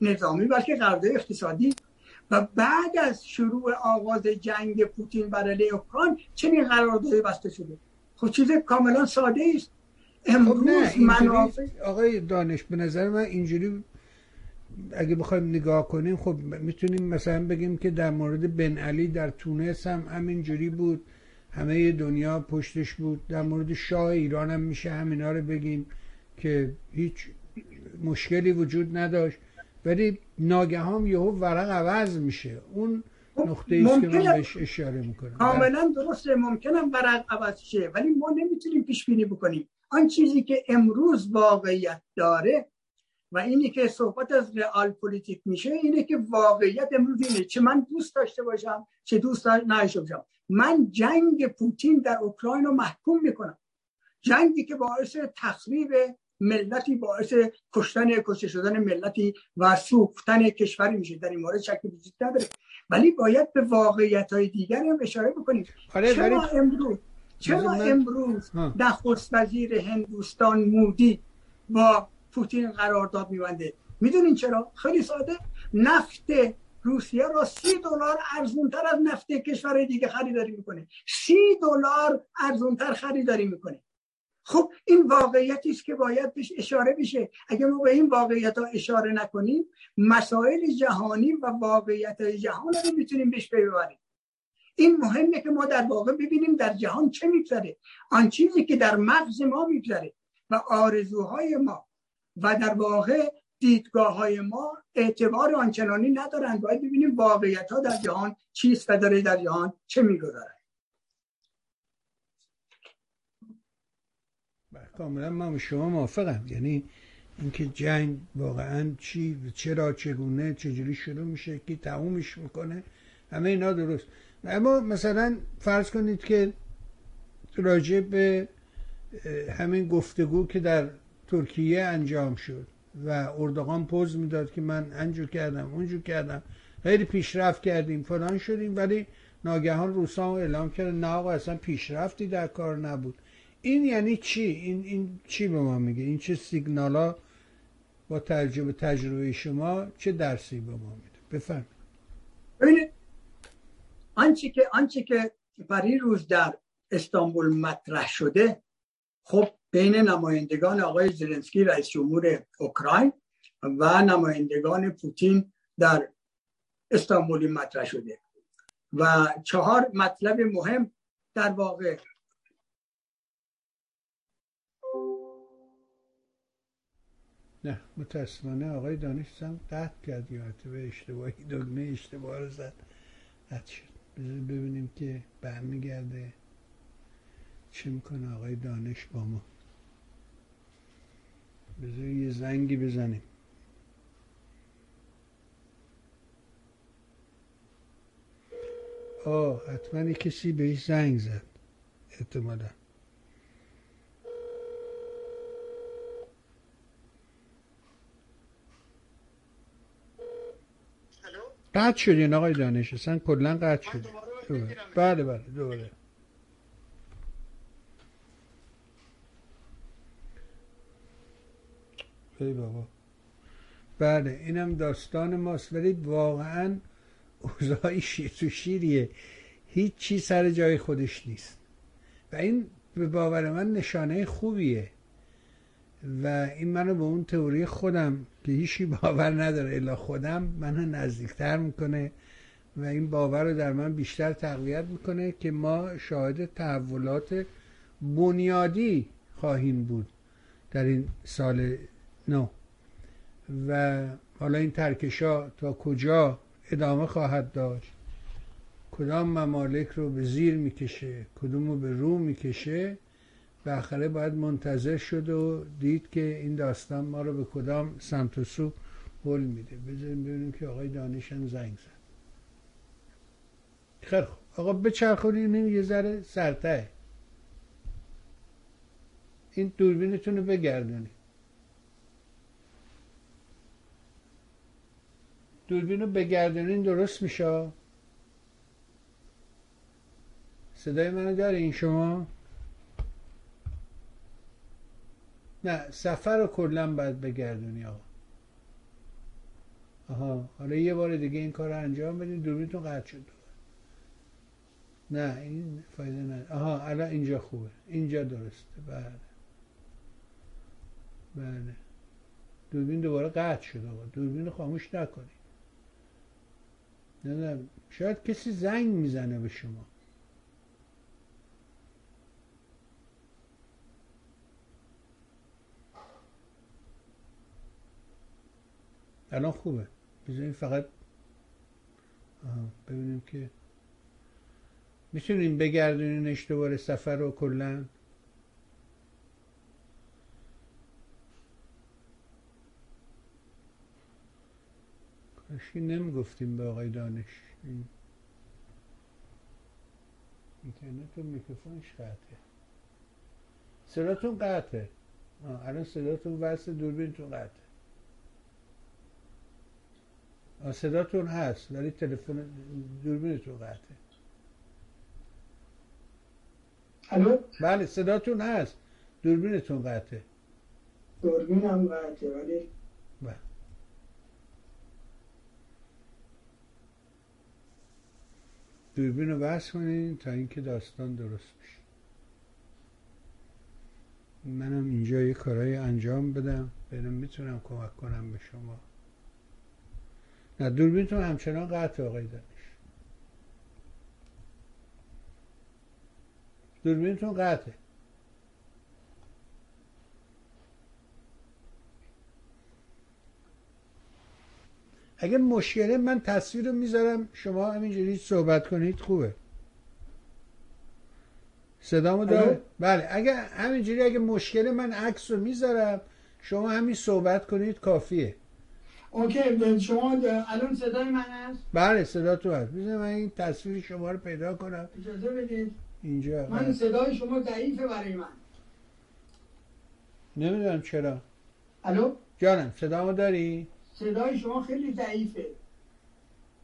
نظامی بلکه قرارداد اقتصادی. و بعد از شروع آغاز جنگ پوتین بر علیه اوکراین چنین قراردادی بسته شده. خب چیز کاملا ساده است امروز خب آقای دانش به نظر من اینجوری اگه بخوایم نگاه کنیم خب می‌تونیم مثلا بگیم که در مورد بن علی در تونس هم همینجوری بود. همه دنیا پشتش بود. در مورد شاه ایران هم میشه همینا رو بگیم که هیچ مشکلی وجود نداشت. ولی ناگهان یهو ورق عوض میشه. اون خب، نقطه است که من بهش اشاره می‌کنم. کاملا درسته. ممکنم ورق عوض شه. ولی ما نمی‌تونیم پیش بینی بکنیم. آن چیزی که امروز واقعیت داره و اینی که صحبت از رئال پلیتیک میشه اینه که واقعیت امروز اینه. چه من دوست داشته باشم چه دوست نداشته باشم. من جنگ پوتین در اوکراین رو محکوم می‌کنم. جنگی که باعث تخریب ملتی باعث کشتن کشته شدن ملتی و سوختن کشوری میشه. در این مورد شک وجود نداره. ولی باید به واقعیت های دیگر هم اشاره بکنیم. آره، چرا امروز چرا امروز نخست وزیر هندوستان مودی با پوتین قرارداد میبنده؟ می‌دونین چرا؟ خیلی ساده. نفت روسیه را سی دلار ارزونتر از نفت کشور دیگه خریداری می‌کنه. سی دلار ارزونتر خریداری می‌کنه. خب این واقعیتی است که باید بهش اشاره بشه. اگر ما به این واقعیت ها اشاره نکنیم مسائل جهانی و واقعیت جهان رو می‌تونیم بهش ببریم. این مهمه که ما در واقع ببینیم در جهان چه میگذره. آن چیزی که در مغز ما میگذره و آرزوهای ما و در واقع دیدگاه های ما اعتبار آنچنانی ندارند. باید ببینیم واقعیت ها در جهان چیست و داره در جهان چه میگذره بله، کاملا من شما موافقم. یعنی اینکه جنگ واقعا چی چرا چگونه چجوری شروع میشه که تمومش می‌کنه همه اینا درست. اما مثلا فرض کنید که راجع به همین گفتگو که در ترکیه انجام شد. و اردوغان پوز می‌داد که من انجور کردم اونجور کردم. خیلی پیشرفت کردیم فلان شدیم ولی ناگهان روسا اعلام کرد نه آقا اصلا پیشرفتی در کار نبود. این یعنی چی؟ این این چی به ما میگه؟ این چه سیگنالا با تجربه تجربه شما چه درسی به ما میده؟ بفرمایید. ببینید آنچه که آنچه که برای روز در استانبول مطرح شده خب بین نمایندگان آقای زلنسکی رئیس جمهور اوکراین و نمایندگان پوتین در استانبولی مطرح شده. و چهار مطلب مهم در واقع. نه متاسفانه آقای دانش هم قطع کرد یا به اشتباهی دگمه اشتباه رو زد. قطع شد. ببینیم که برمیگرده. چه می‌کنه آقای دانش با ما؟ بذار یه زنگی بزنیم. آه حتما کسی بهش زنگ زد. احتمالا. قطع شدین آقای دانش اصلا کلا قطع شد بله بله دوباره. ای بابا. بله اینم داستان ماست ولی واقعا اوضاعی شیر تو شیریه. هیچ چی سر جای خودش نیست. و این به باور من نشانه خوبیه. و این منو به اون تئوری خودم که هیچی باور نداره الا خودم منو نزدیکتر می‌کنه و این باور رو در من بیشتر تقویت می‌کنه که ما شاهد تحولات بنیادی خواهیم بود در این سال نو و حالا این ترکشا تا کجا ادامه خواهد داشت؟ کدام ممالک رو به زیر می‌کشه؟ کدوم رو به رو می‌کشه؟ بالاخره باید منتظر شد و دید که این داستان ما رو به کدام سمت و سو حل میده. بذاریم ببینیم که آقای دانشن زنگ زد. خیلی خوب. آقا بچرخونیم یه ذره سرته این دوربینتون رو بگردونید. دوربین رو بگردونین درست میشه؟ صدای منو دارین شما؟ نه سفر رو کلا باید بگردونی آقا. آها حالا یه بار دیگه این کار رو انجام بدین دوربینتون قطع شد. نه این فایده نداره. آها الان اینجا خوبه. اینجا درسته. بله. بله. دوربین دوباره قطع شد آقا. دوربین خاموش نکنید. نه شاید کسی زنگ می‌زنه به شما. الان خوبه. بذاریم فقط ببینیم که می‌تونیم بگردونینش دوباره سفر رو کلا؟ کاشی نمی‌گفتیم به آقای دانش اینترنت و میکروفونش قطعه. صداتون قطعه. الان صداتون وصل دوربینتون قطعه. صداتون هست ولی تلفن دوربینتون قطعه. الو؟ بله صداتون هست دوربینتون قطعه. دوربینم قطعه ولی بله دوربین رو بس کنین تا اینکه داستان درست بشه. منم اینجا یه کارهای انجام بدم ببینم می‌تونم کمک کنم به شما. نه دوربینتون همچنان قطع آقای دانش. دوربینتون قطعه. اگه مشکله من تصویر رو می‌ذارم شما همینجوری صحبت کنید خوبه. صدامو داره؟ بله اگه همینجوری اگه مشکل من عکس رو می‌ذارم شما همین صحبت کنید کافیه. اوکی شما الان صدای من هست؟ بله صدا تو هست. بذار من این تصویر شما رو پیدا کنم. اجازه بدید. اینجا من صدای شما ضعیفه برای من. نمی‌دونم چرا. الو؟ جانم صدامو داری؟ صدای شما خیلی ضعیفه.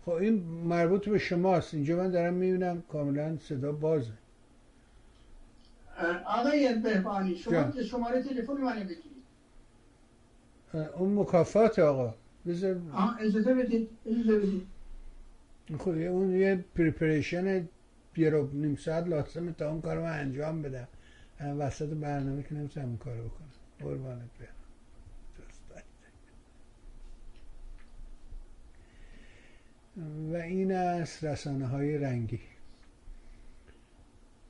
خب این مربوط به شماست. اینجا من دارم می‌بینم کاملا صدا بازه. آقای بهبانی شما شماره تلفن منو بگیرید. اون مکافات آقا. بذار اجازه بدید اجازه بدید. خب اون یه پریپریشن یه نیم ساعت لازمه تا اون کار رو انجام بدم. وسط برنامه که نمی‌تونم اون کارو بکنم. قربانت برم. و این است رسانه های رنگی.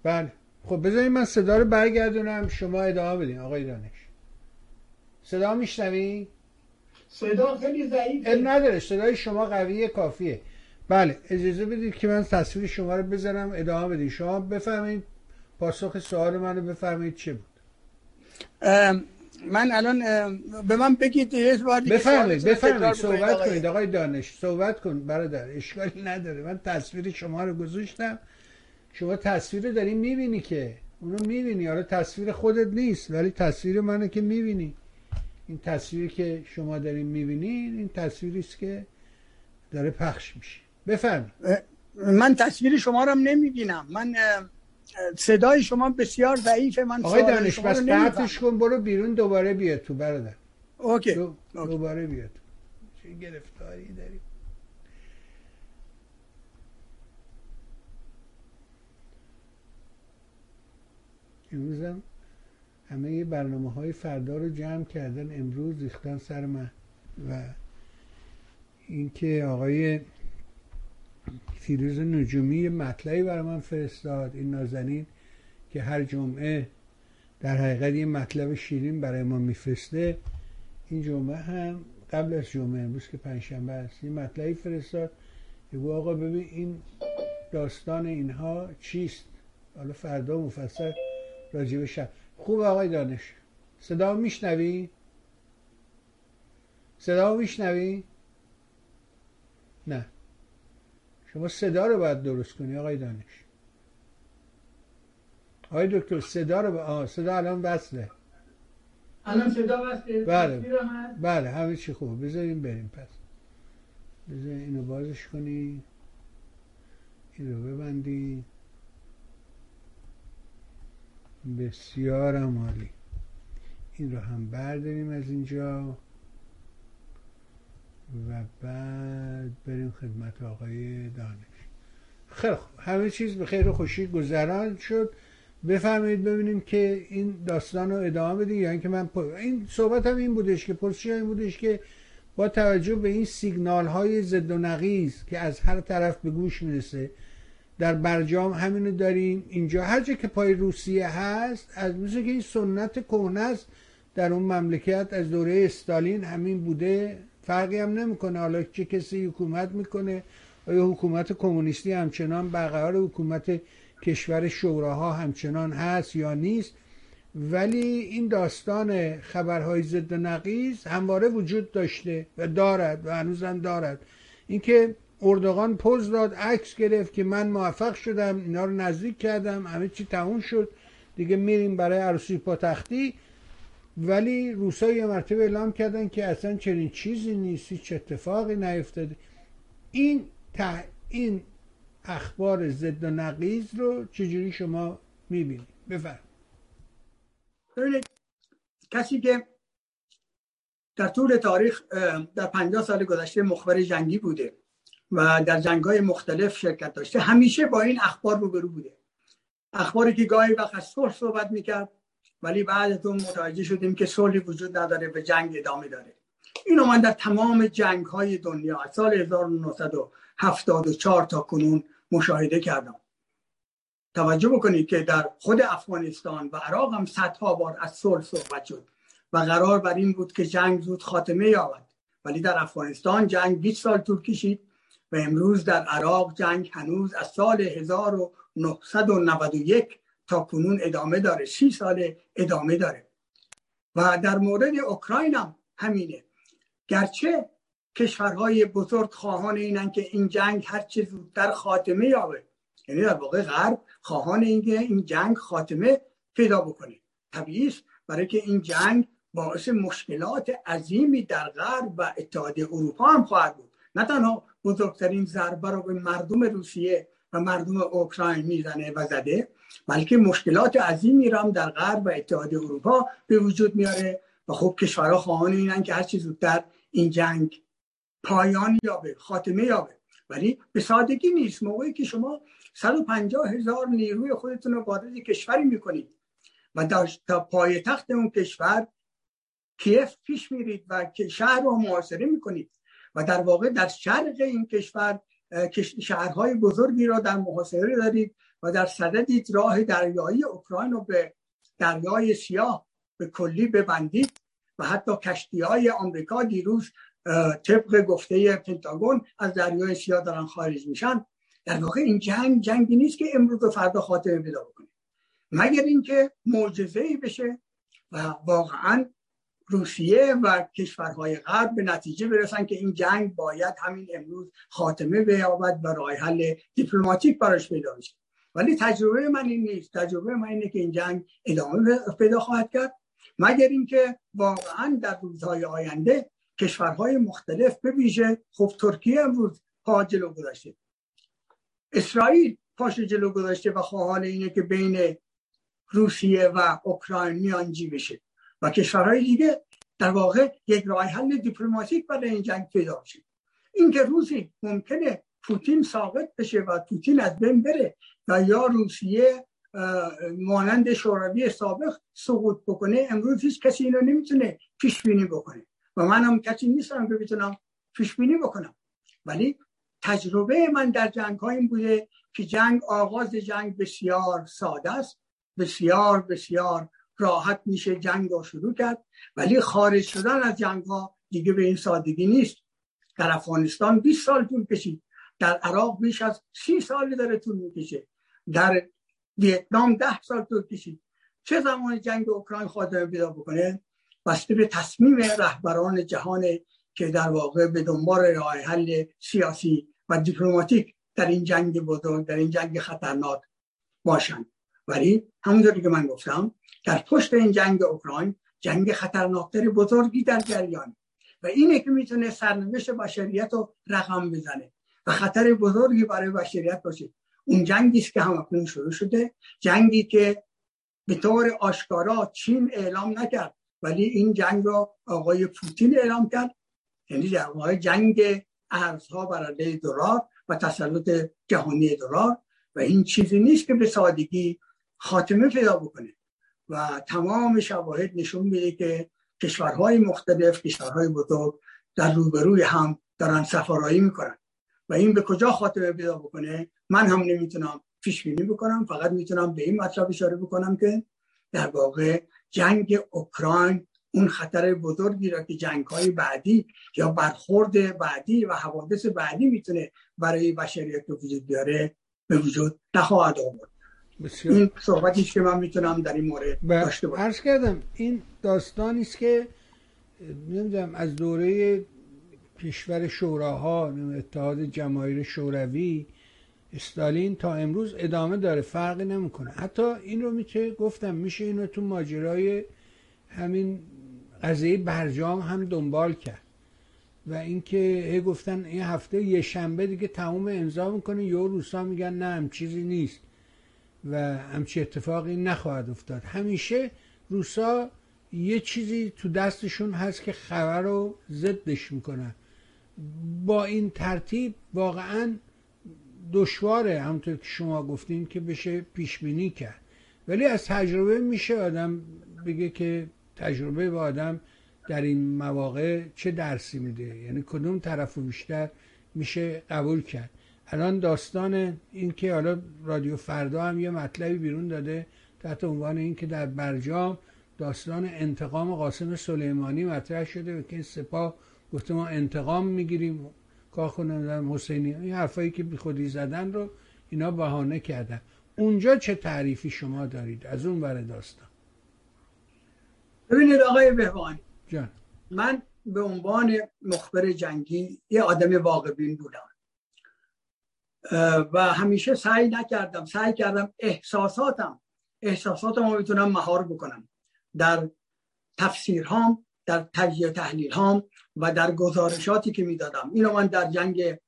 بله. خب بذارید من صدا رو برگردونم. شما ادامه بدین آقای دانش. صدا میشنوی؟ صدا خیلی ضعیفه. نداره. صدای شما قویه کافیه. بله. اجازه بدید که من تصویر شما رو بذارم. ادامه بدید شما بفهمید پاسخ سوال من رو بفهمید چه بود. من الان به من بگید یه بار بفهمید بفهمید صحبت کنید آقای دانش صحبت کن. برادر اشکالی نداره. من تصویر شما رو گذاشتم. شما تصویر رو داری می‌بینی که؟ اونو می‌بینی. حالا تصویر خودت نیست ولی تصویر منو که می‌بینی. این تصویری که شما دارین می‌بینین این تصویری است که داره پخش میشه. بفرمایید. من تصویر شما رو هم نمی‌بینم. من صدای شما بسیار ضعیفه من آقای دانش بس قطعش کن برو بیرون دوباره بیا تو برادر. اوکی دو... دوباره بیا تو. چه گرفتاری داریم امروزم همه برنامه های فردا رو جمع کردن امروز ریختن سر من. و اینکه آقای فیروز نجومی مطلعی برای من فرستاد این نازنین که هر جمعه در حقیقت یه مطلب شیرین برای ما میفرسته. این جمعه هم قبل از جمعه امروز که پنجشنبه است این مطلبی فرستاد بگو آقا ببین این داستان اینها چیست؟ حالا فردا مفصل راجع شب. خوب آقای دانش صدا میشنوی؟ صدا میشنوی؟ نه. شما صدا رو باید درست کنی آقای دانش. آقای دکتر صدا رو آه صدا الان بسته الان صدا بسته بله. بله همه چی خوبه. بذاریم بریم پس. بذار اینو بازش کنی. این رو ببندی. بسیار عالی. این رو هم برداریم از اینجا. و بعد بریم خدمت آقای دانش. خیلی خوب. همه چیز به خیر و خوشی گذران شد. بفرمایید ببینیم که این داستان رو ادامه بدیم یا اینکه من این صحبت هم این بودش که پرسش این بودش که با توجه به این سیگنال های ضد و نقیز که از هر طرف به گوش می‌رسه در برجام همینو داریم. اینجا هر جا که پای روسیه هست از مثل که این سنت کهنه است در اون مملکت از دوره استالین همین بوده. فرقی هم نمی‌کنه. حالا چه کسی حکومت می‌کنه؟ آیا حکومت کمونیستی همچنان برقرار؟ حکومت کشور شوراها همچنان هست یا نیست؟ ولی این داستان خبرهای ضد نقیز همواره وجود داشته و دارد و هنوزم دارد. اینکه اردوغان پوز داد عکس گرفت که من موفق شدم اینا رو نزدیک کردم همه چی تموم شد. دیگه میریم برای عروسی پاتختی. ولی روسا یه مرتبه اعلام کردن که اصلا چنین چیزی نیست هیچ اتفاقی نیفتاده. این ته این اخبار ضد و نقیز رو چجوری شما می‌بینید؟ بفرم ببینید کسی که در طول تاریخ در 50 سال گذشته مخبر جنگی بوده و در جنگ های مختلف شرکت داشته همیشه با این اخبار روبرو بوده. اخباری که گاهی وقت از صلح صحبت می‌کرد ولی بعد اون متوجه شدیم که صلحی وجود نداره به جنگ ادامه داره. اینو من در تمام جنگ های دنیا از سال 1974 تا کنون مشاهده کردم. توجه بکنید که در خود افغانستان و عراق هم صدها بار از صلح صحبت شد و قرار بر این بود که جنگ زود خاتمه یابد. ولی در افغانستان جنگ 20 سال طول کشید و امروز در عراق جنگ هنوز از سال 1991 تا کنون ادامه داره. سی سال ادامه داره. و در مورد اوکراین هم همینه. گرچه کشورهای بزرگ خواهان اینن که این جنگ هر چه زودتر خاتمه یابه. یعنی در واقع غرب خواهان اینکه این جنگ خاتمه پیدا بکنه. طبیعی است برای که این جنگ باعث مشکلات عظیمی در غرب و اتحادیه اروپا هم خواهد بود. نه تنها بزرگترین ضربه رو به مردم روسیه و مردم اوکراین می‌زنه و زده بلکه مشکلات عظیمی را هم در غرب و اتحادیه اروپا به وجود میاره و خب کشورها خواهان اینن که هر چی زودتر این جنگ پایان یابه خاتمه یابه. ولی به سادگی نیست. موقعی که شما 150 هزار نیروی خودتون رو وارد کشوری می‌کنید و تا پای تخت اون کشور کیف پیش میرید و شهر رو محاصره می‌کنید و در واقع در شرق این کشور شهرهای بزرگی را در محاصره دارید و در صددید راه دریایی اوکراین رو به دریای سیاه به کلی ببندید و حتی کشتی های آمریکا دیروز طبق گفته پنتاگون از دریای سیاه دارن خارج میشن. در واقع این جنگ جنگی نیست که امروز و فردا خاتمه پیدا بکنه. مگر اینکه معجزه ای بشه و واقعا روسیه و کشورهای غرب به نتیجه برسن که این جنگ باید همین امروز خاتمه بیابد و راه حل دیپلماتیک براش پیدا بشه. ولی تجربه من این نیست. تجربه من اینه که این جنگ ادامه پیدا خواهد کرد مگر اینکه واقعا در روزهای آینده کشورهای مختلف به ویژه خب ترکیه امروز پا جلو گذاشته. اسرائیل پاش جلو گذاشته و خواهان اینه که بین روسیه و اوکراین میانجی بشه. و کشورهای دیگه در واقع یک راه حل دیپلماتیک برای این جنگ پیدا بشه اینکه روزی ممکنه پوتین ساقط بشه و پوتین از بین بره و یا روسیه مانند شوروی سابق سقوط بکنه امروز هیچ کسی اینو نمی‌تونه پیش بینی بکنه. و من هم کسی نیستم که بتونم پیش بینی بکنم. ولی تجربه من در جنگ ها این بوده که جنگ آغاز جنگ بسیار ساده است بسیار بسیار راحت میشه جنگ رو شروع کرد. ولی خارج شدن از جنگ ها دیگه به این سادگی نیست. در افغانستان 20 سال طول کشید. در عراق بیش از 30 سال داره طول می‌کشه. در ویتنام ده سال طول کشید. چه زمان جنگ اوکراین خاتمه پیدا بکنه؟ بسته به تصمیم رهبران جهان که در واقع به دنبال راه حل سیاسی و دیپلماتیک در این جنگ بزرگ در این جنگ خطرناک باشند. ولی همونطوری که من گفتم در پشت این جنگ اوکراین جنگ خطرناکتر بزرگی در جریان. و اینه که می‌تونه سرنوشت بشریت رو رقم بزنه. و خطر بزرگی برای بشریت باشه. اون جنگی است که همکنون شروع شده. جنگی که به طور آشکارا چین اعلام نکرد ولی این جنگ را آقای پوتین اعلام کرد. یعنی در واقع جنگ ارزها بر علیه دلار و تسلط جهانی دلار. و این چیزی نیست که به سادگی خاتمه پیدا بکنه. و تمام شواهد نشون میده که کشورهای مختلف کشورهای بزرگ در روبروی هم دارن سفارایی می‌کنن. و این به کجا خاتمه پیدا بکنه؟ من هم نمی‌تونم پیش بینی بکنم فقط می‌تونم به این مطلب اشاره بکنم که در واقع جنگ اوکراین اون خطر بزرگی را که جنگ های بعدی یا برخورد بعدی و حوادث بعدی می‌تونه برای بشریت به وجود بیاره به وجود نخواهد آورد. این صحبتی که من می‌تونم در این مورد داشته باشم. عرض کردم این داستانی است که نمی‌دونم از دوره کشور شوراها اتحاد جماهیر شوروی استالین تا امروز ادامه داره فرقی نمی‌کنه. حتی این رو میشه گفتم میشه اینو تو ماجرای همین قضیه برجام هم دنبال کرد. و اینکه گفتن این هفته یه شنبه دیگه تموم امضا می‌کنه یا روسا میگن نه هم چیزی نیست. و همچی اتفاقی نخواهد افتاد. همیشه روسا یه چیزی تو دستشون هست که خبر رو ضدش می‌کنن. با این ترتیب واقعا دشواره همونطور که شما گفتین که بشه پیش بینی کرد. ولی از تجربه میشه آدم بگه که تجربه با آدم در این مواقع چه درسی میده. یعنی کدوم طرف بیشتر میشه قبول کرد. الان داستان این که حالا رادیو فردا هم یه مطلبی بیرون داده تحت عنوان این که در برجام داستان انتقام قاسم سلیمانی مطرح شده و که این سپاه گفته ما انتقام می‌گیریم. کارخونه حسینی این حرفایی که بی خودی زدن رو اینا بهانه کردن. اونجا چه تعریفی شما دارید؟ از اون ور داستان. ببینید آقای بهوانی جان. من به عنوان مخبر جنگی یه آدم واقع بین بودم و همیشه سعی نکردم سعی کردم احساساتم احساساتم رو بتونم مهار بکنم. در تفسیرهام در تجزیه تحلیل هام و در گزارشاتی که می‌دادم. اینو من در جنگ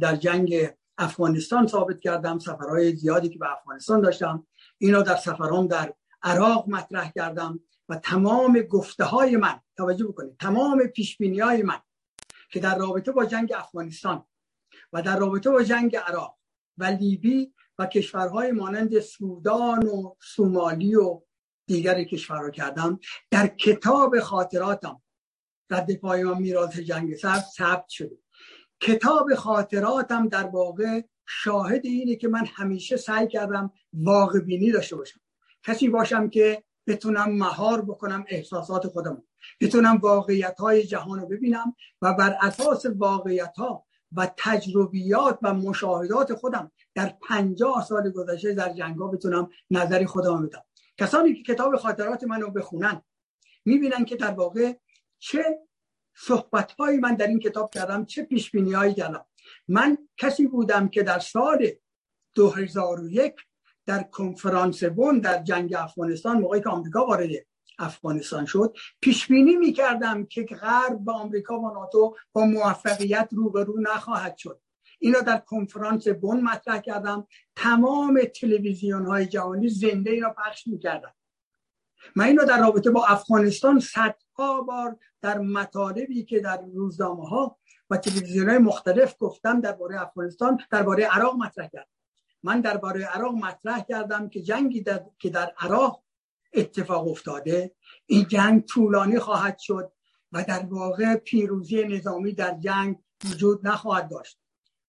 در جنگ افغانستان ثابت کردم سفرهای زیادی که به افغانستان داشتم اینو در سفرام در عراق مطرح کردم و تمام گفته های من توجه بکنید تمام پیش های من که در رابطه با جنگ افغانستان و در رابطه با جنگ عراق و لیبی و کشورهای مانند سودان و سومالی و دیگر کشورها کردم در کتاب خاطراتم رد پای من میراث جنگ سرد ثبت شده. کتاب خاطراتم در واقع شاهد اینه که من همیشه سعی کردم واقع بینی داشته باشم. کسی باشم که بتونم مهار بکنم احساسات خودم بتونم واقعیت های جهان رو ببینم و بر اساس واقعیت ها و تجربیات و مشاهدات خودم در پنجاه سال گذشته در جنگ ها بتونم نظری خودم بدم. کسانی که کتاب خاطرات منو بخونن می‌بینن که در واقع چه صحبت هایی من در این کتاب کردم چه پیش بینی هایی کردم. من کسی بودم که در سال 2001 در کنفرانس بون در جنگ افغانستان موقعی که آمریکا وارد افغانستان شد پیش بینی می کردم که غرب با آمریکا و ناتو با موفقیت روبرو نخواهد شد. اینا در کنفرانس بون مطرح کردم. تمام تلویزیون های جهانی زنده اینا پخش می‌کردن. من اینو در رابطه با افغانستان صدها بار در مطالبی که در روزنامه ها و تلویزیون های مختلف گفتم درباره افغانستان درباره عراق مطرح کردم. من درباره عراق مطرح کردم که جنگی در... که در عراق اتفاق افتاده. این جنگ طولانی خواهد شد و در واقع پیروزی نظامی در جنگ وجود نخواهد داشت.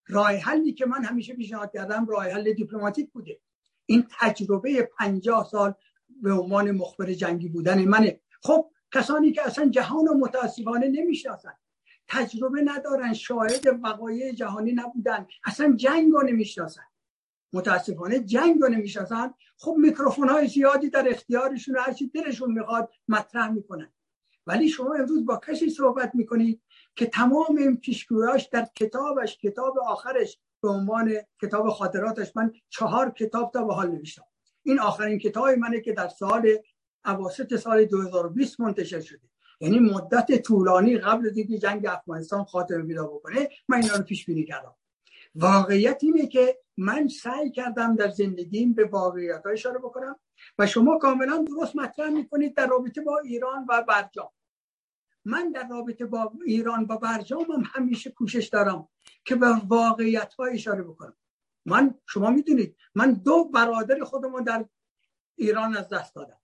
راه حلی که من همیشه پیشنهاد کردم راه حل دیپلماتیک بوده. این تجربه پنجاه سال به عنوان مخبر جنگی بودن منه. خب کسانی که اصلا جهان و متاسفانه نمی‌شناسن تجربه ندارن شاهد وقایع جهانی نبودن اصلا جنگ رو نمی‌شناسن متاسفانه جنگ رو نمی‌شناسن خب میکروفون های زیادی در اختیارشون هرچی دلشون می‌خواد مطرح می‌کنن. ولی شما امروز با کسی صحبت می‌کنید که تمام این پیشگویاش در کتابش کتاب آخرش به عنوان کتاب خاطراتش. من چهار کتاب تا به حال نوشتم. این آخرین کتاب منه که در سال اواسط سال 2020 منتشر شده. یعنی مدت طولانی قبل از اینکه جنگ افغانستان خاتمه پیدا بکنه من اینا رو پیش بینی کردم. واقعیت اینه که من سعی کردم در زندگیم به واقعیت ها اشاره بکنم و شما کاملا درست مطرح می‌کنید در رابطه با ایران و برجام. من در رابطه با ایران و برجام هم همیشه کوشش دارم که به واقعیت ها اشاره بکنم. من شما می‌دونید من دو برادر خودم در ایران از دست دادم.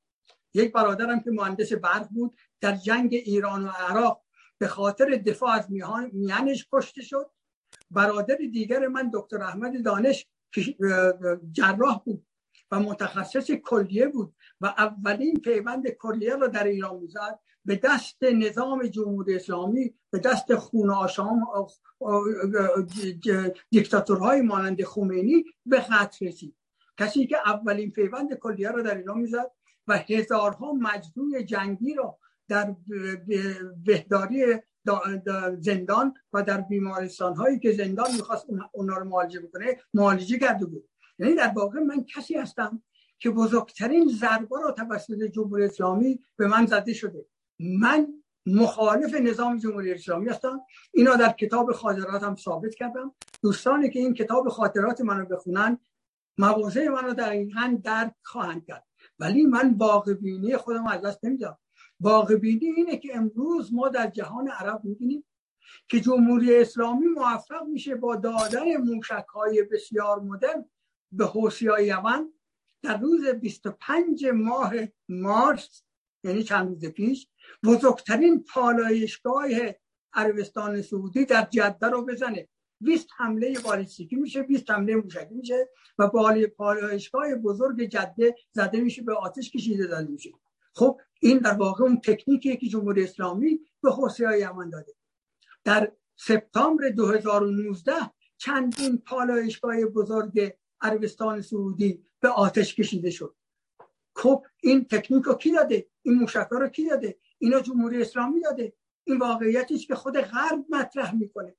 یک برادرم که مهندس برق بود در جنگ ایران و عراق به خاطر دفاع از میانش کشته شد. برادر دیگر من دکتر احمد دانش جراح بود و متخصص کلیه بود و اولین پیوند کلیه رو در ایران می‌زد. به دست نظام جمهوری اسلامی به دست خون آشام دیکتاتورهای مانند خمینی به قتل رسید. کسی که اولین پیوند کلیه رو در ایران می‌زد و هزارها جنگی رو در بهداری زندان و در بیمارستان هایی که زندان می‌خواست اونا رو معالجه بکنه معالجه کرده بود. یعنی در واقع من کسی هستم که بزرگترین ضربه را توسط جمهوری اسلامی به من زده شده. من مخالف نظام جمهوری اسلامی هستم. اینا در کتاب خاطرات هم ثابت کردم. دوستانی که این کتاب خاطرات منو بخونن مواضع منو دقیقا درک خواهند کرد. ولی من واقع بینی خودم از دست نمیدم. واقع بینی اینه که امروز ما در جهان عرب می‌بینیم که جمهوری اسلامی موفق میشه با دادن موشک های بسیار مدرن به حوسی یمن در روز 25 ماه مارس یعنی چند روز پیش بزرگترین پالایشگاه عربستان سعودی در جده رو بزنه. 20 حمله بالیستیکی میشه 20 حمله موشکی میشه و بالی پالایشگاه بزرگ جده زده میشه به آتش کشیده زده میشه. خب این در واقع اون تکنیکیه که جمهوری اسلامی به حوثی های یمن داده. در سپتامبر 2019 چندین پالایشگاه بزرگ عربستان سعودی به آتش کشیده شد. خب این تکنیک رو کی داده؟ این موشک رو کی داده؟ اینا جمهوری اسلامی داده. این واقعیتی که خود غرب مطرح می‌کنه.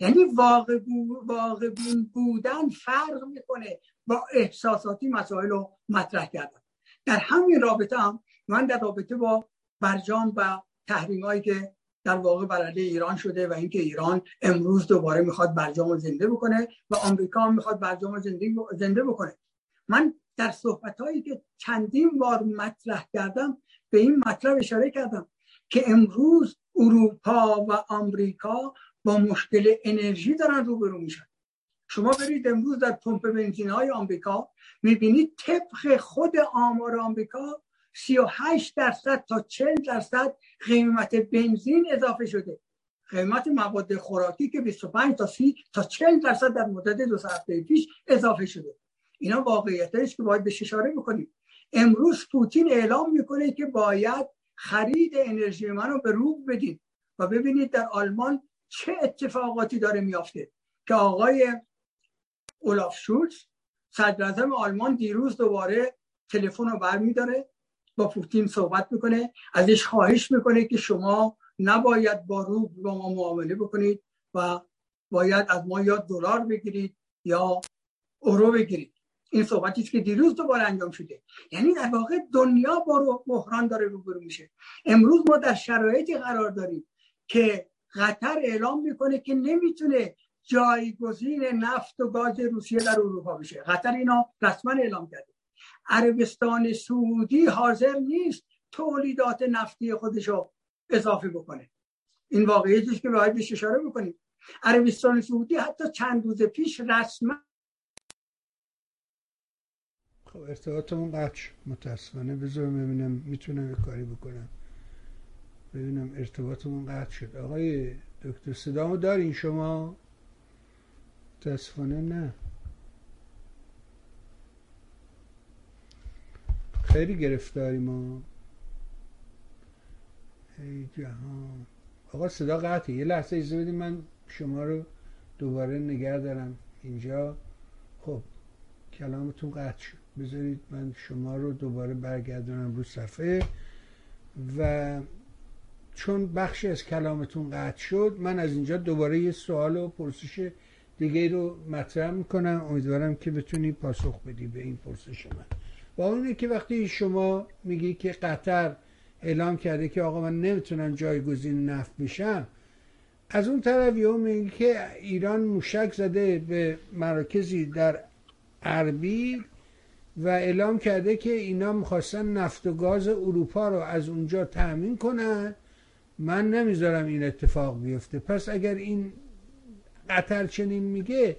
یعنی واقع, واقع بودن فرق می‌کنه با احساساتی مسائل رو مطرح کردن. در همین رابطه هم من در رابطه با برجام و تحریم هایی که در واقع بر ایران شده و اینکه ایران امروز دوباره می‌خواد برجام زنده بکنه و آمریکا هم می‌خواد برجام زنده بکنه. من در صحبت هایی که چندین بار مطرح کردم به این مطلب اشاره کردم که امروز اروپا و آمریکا با مشکل انرژی دارن روبرو میشن. شما برید امروز در پمپ بنزین های آمریکا می‌بینید طبق خود آمار آمریکا 38 درصد تا 40 درصد قیمت بنزین اضافه شده. قیمت مواد خوراکی که 25 تا 30 تا 40 درصد در مدت دو هفته پیش اضافه شده. اینا واقعیت است که باید بهش اشاره بکنیم. امروز پوتین اعلام می‌کنه که باید خرید انرژی منو به روب بدید و ببینید در آلمان چه اتفاقاتی داره میافته که آقای اولاف شولز صدر آلمان دیروز دوباره تلفن رو برمیداره با پوتین صحبت می‌کنه ازش خواهش می‌کنه که شما نباید با روب با ما معامله بکنید و باید از ما یا دلار بگیرید یا اورو بگیرید. این صحبتی که دیروز دوباره انجام شده. یعنی در واقع دنیا با بحران داره روبرو میشه. امروز ما در شرایطی قرار داریم که قطر اعلام می‌کنه که نمی‌تونه جایگزین نفت و گاز روسیه در اروپا بشه. قطر اینا رسما اعلام کرده. عربستان سعودی حاضر نیست تولیدات نفتی خودش رو اضافه بکنه. این واقعیتش که باید بهش اشاره بکنیم. عربستان سعودی حتی چند روز پیش رسما خب ارتباطمون قطع متاسفانه. بذار ببینم می‌تونم کاری بکنم. ببینم ارتباطمون قطع شد. آقای دکتر صدامو دارین شما؟ متاسفانه نه. خیلی گرفتاری ما. ای جهان. آقا صدا قطعه. یه لحظه ایزه بدیم من شما رو دوباره نگه دارم. اینجا. خب کلامتون قطع شد. بذارید من شما رو دوباره برگردونم رو صفحه و چون بخشی از کلامتون قطع شد من از اینجا دوباره یه سوال و پرسش دیگه رو مطرح می‌کنم. امیدوارم که بتونی پاسخ بدی به این پرسش من. با اونه که وقتی شما میگی که قطر اعلام کرده که آقا من نمی‌تونم جایگزین نفت بشم از اون طرف یه میگه که ایران موشک زده به مراکزی در اربیل و اعلام کرده که اینا می‌خواستن نفت و گاز اروپا رو از اونجا تأمین کنن. من نمی‌ذارم این اتفاق بیفته. پس اگر این قطر چنین میگه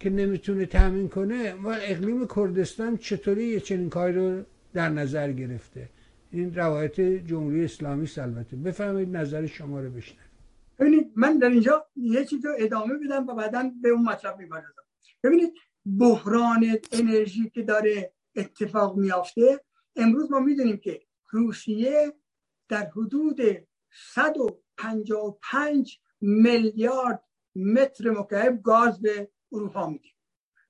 که نمی‌تونه تأمین کنه و اقلیم کردستان چطوری یه چنین کاری رو در نظر گرفته؟ این روایت جمهوری اسلامی البته. بفهمید نظر شما رو بشنوید ببینید من در اینجا یه چیز رو ادامه بدم و بعدا به اون مطلب می‌پردازم. ببینید بحران انرژی که داره اتفاق میافته امروز ما می‌دونیم که روسیه در حدود 155 میلیارد متر مکعب گاز به اروپا میده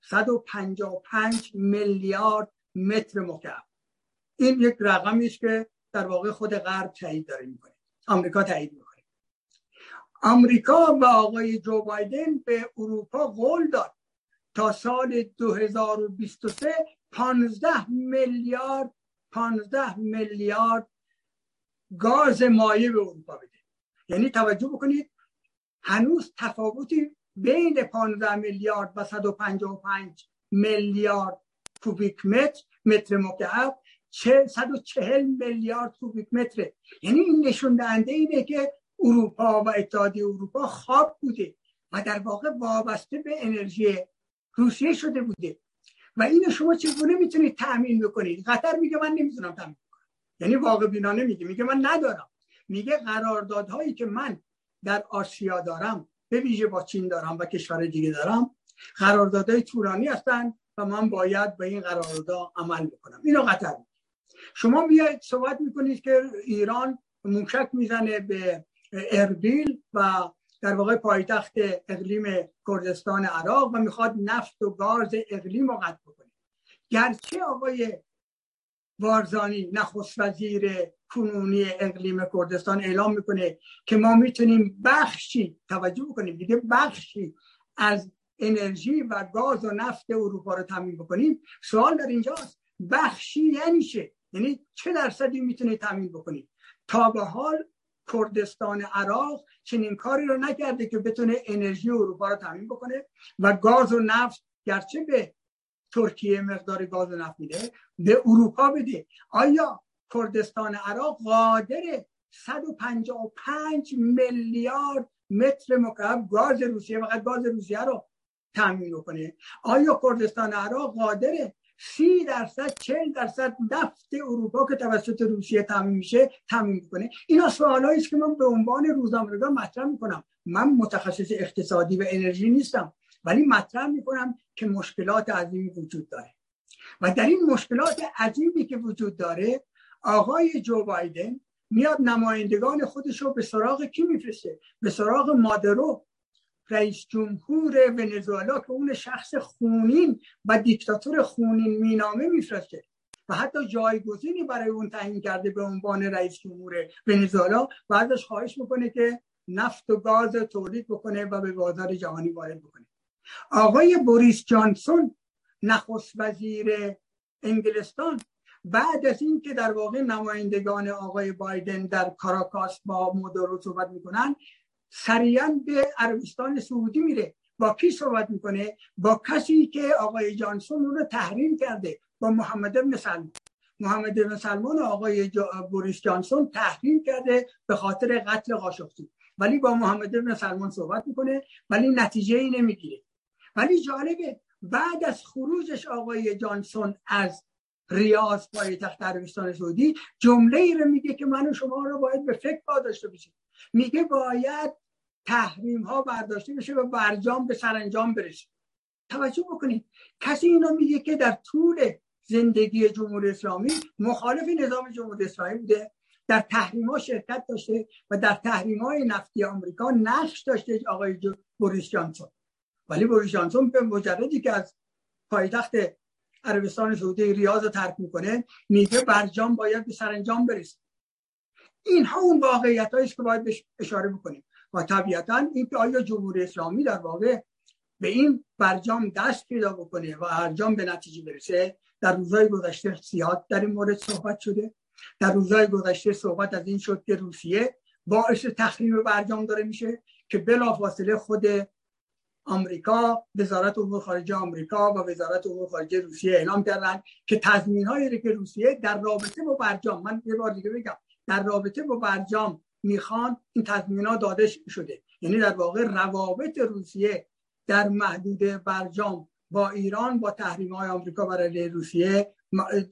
155 میلیارد متر مکعب. این یک رقمی است که در واقع خود غرب تایید داره می‌کنه. آمریکا تایید می‌کنه. آمریکا و آقای جو بایدن به اروپا قول داد تا سال 2023 15 میلیارد 15 میلیارد گاز مایع به اروپا بده. یعنی توجه بکنید هنوز تفاوتی بین 15 میلیارد و 155 میلیارد کوبیک متر متر مکعب 140 میلیارد کوبیک متره. یعنی این نشون دهنده اینه که اروپا و اتحادیه اروپا خواب بوده و در واقع وابسته به انرژی روسیه شده بوده. و اینو شما چگونه می‌تونید تأمین بکنید؟ قطر میگه من نمی‌تونم تأمین کنم یعنی واقع بینانه میگه. میگه من ندارم. میگه قراردادهایی که من در آسیا دارم به ویژه با چین دارم و کشور دیگه دارم قراردادهای طولانی هستن و من باید به این قرارداد عمل بکنم. اینو قطر شما میایید صحبت می‌کنید که ایران موشک می‌زنه به اربیل و در واقع پایتخت اقلیم کردستان عراق و می‌خواد نفت و گاز اقلیم رو قطع بکنه. گرچه آقای وارزانی نخست وزیر کنونی اقلیم کردستان اعلام می‌کنه که ما می‌تونیم بخشی توجه بکنیم دیگه بخشی از انرژی و گاز و نفت اروپا رو تامین بکنیم. سوال در اینجاست بخشی یعنی چه؟ یعنی چه درصدی می‌تونه تامین بکنید تا به حال کردستان عراق چنین کاری رو نکرده که بتونه انرژی اروپا رو تامین بکنه و گاز و نفت گرچه به ترکیه مقدار گاز نفت میده. به اروپا بده. آیا کردستان عراق قادر 155 میلیارد متر مکعب گاز روسیه فقط گاز روسیه رو تامین کنه آیا کردستان عراق قادره سی درصد چل درصد نفت اروپا که توسط روسیه تامین میشه تامین می‌کنه اینا سوالایی است که من به عنوان روزنامه‌نگار مطرح می‌کنم. من متخصص اقتصادی و انرژی نیستم. ولی مطرح می‌کنم که مشکلات عظیمی وجود داره. و در این مشکلات عظیمی که وجود داره آقای جو بایدن میاد نمایندگان خودش رو به سراغ کی میفرسته؟ به سراغ مادرو رئیس جمهور ونزوئلا که اون شخص خونین و دیکتاتور خونین مینامه میفرسته. و حتی جایگزینی برای اون تعیین کرده به عنوان رئیس جمهور ونزوئلا و ازش خواهش می‌کنه که نفت و گاز تولید بکنه و به بازار جهانی وارد بکنه. آقای بوریس جانسون نخست وزیر انگلستان. بعد از اینکه در واقع نمایندگان آقای بایدن در کاراکاس با مدارو صحبت می‌کنن سریعا به عربستان سعودی میره. با کی صحبت می‌کنه؟ با کسی که آقای جانسون رو تحریم کرده با محمد ابن سلمان. محمد ابن سلمان آقای بوریس جانسون تحریم کرده به خاطر قتل قاشقچی. ولی با محمد ابن سلمان صحبت می‌کنه ولی نتیجه ای نمی‌گیره. ولی جالبه بعد از خروجش آقای جانسون از ریاض پایتخت عربستان سعودی جمله ای رو میگه که من و شما رو باید به فکر داشته باشیم میگه باید تحریم ها برداشته بشه و برجام به سرانجام برسه. توجه بکنید کسی اینو میگه که در طول زندگی جمهوری اسلامی مخالف نظام جمهوری اسلامی بوده در تحریم ها شرکت داشته و در تحریم های نفتی آمریکا نقش داشته آقای بوریس جانسون. ولی بوریس جانسون به مجردی که از پایتخت عربستان سعودی ریاض رو ترک می‌کنه میگه برجام باید به سرانجام برسه اینها اون واقعیت است که باید بهش اشاره بکنیم. و طبیعتا این که آیا جمهوری اسلامی در واقع به این برجام دست پیدا بکنه و برجام به نتیجه برسه در روزهای گذشته زیاد در این مورد صحبت شده. در روزهای گذشته صحبت از این شد که روسیه باعث تخریم برجام داره میشه که بلافاصله خود آمریکا وزارت امور خارجه آمریکا و وزارت امور خارجه روسیه اعلام کردن که تضمین هایی که روسیه در رابطه با برجام من یه بار دیگه بگم در رابطه با برجام می‌خوان این تضمین ها داده شده. یعنی در واقع روابط روسیه در محدود برجام با ایران با تحریم های آمریکا برای روسیه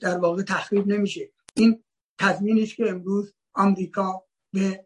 در واقع تخریب نمیشه. این تضمینی که امروز آمریکا به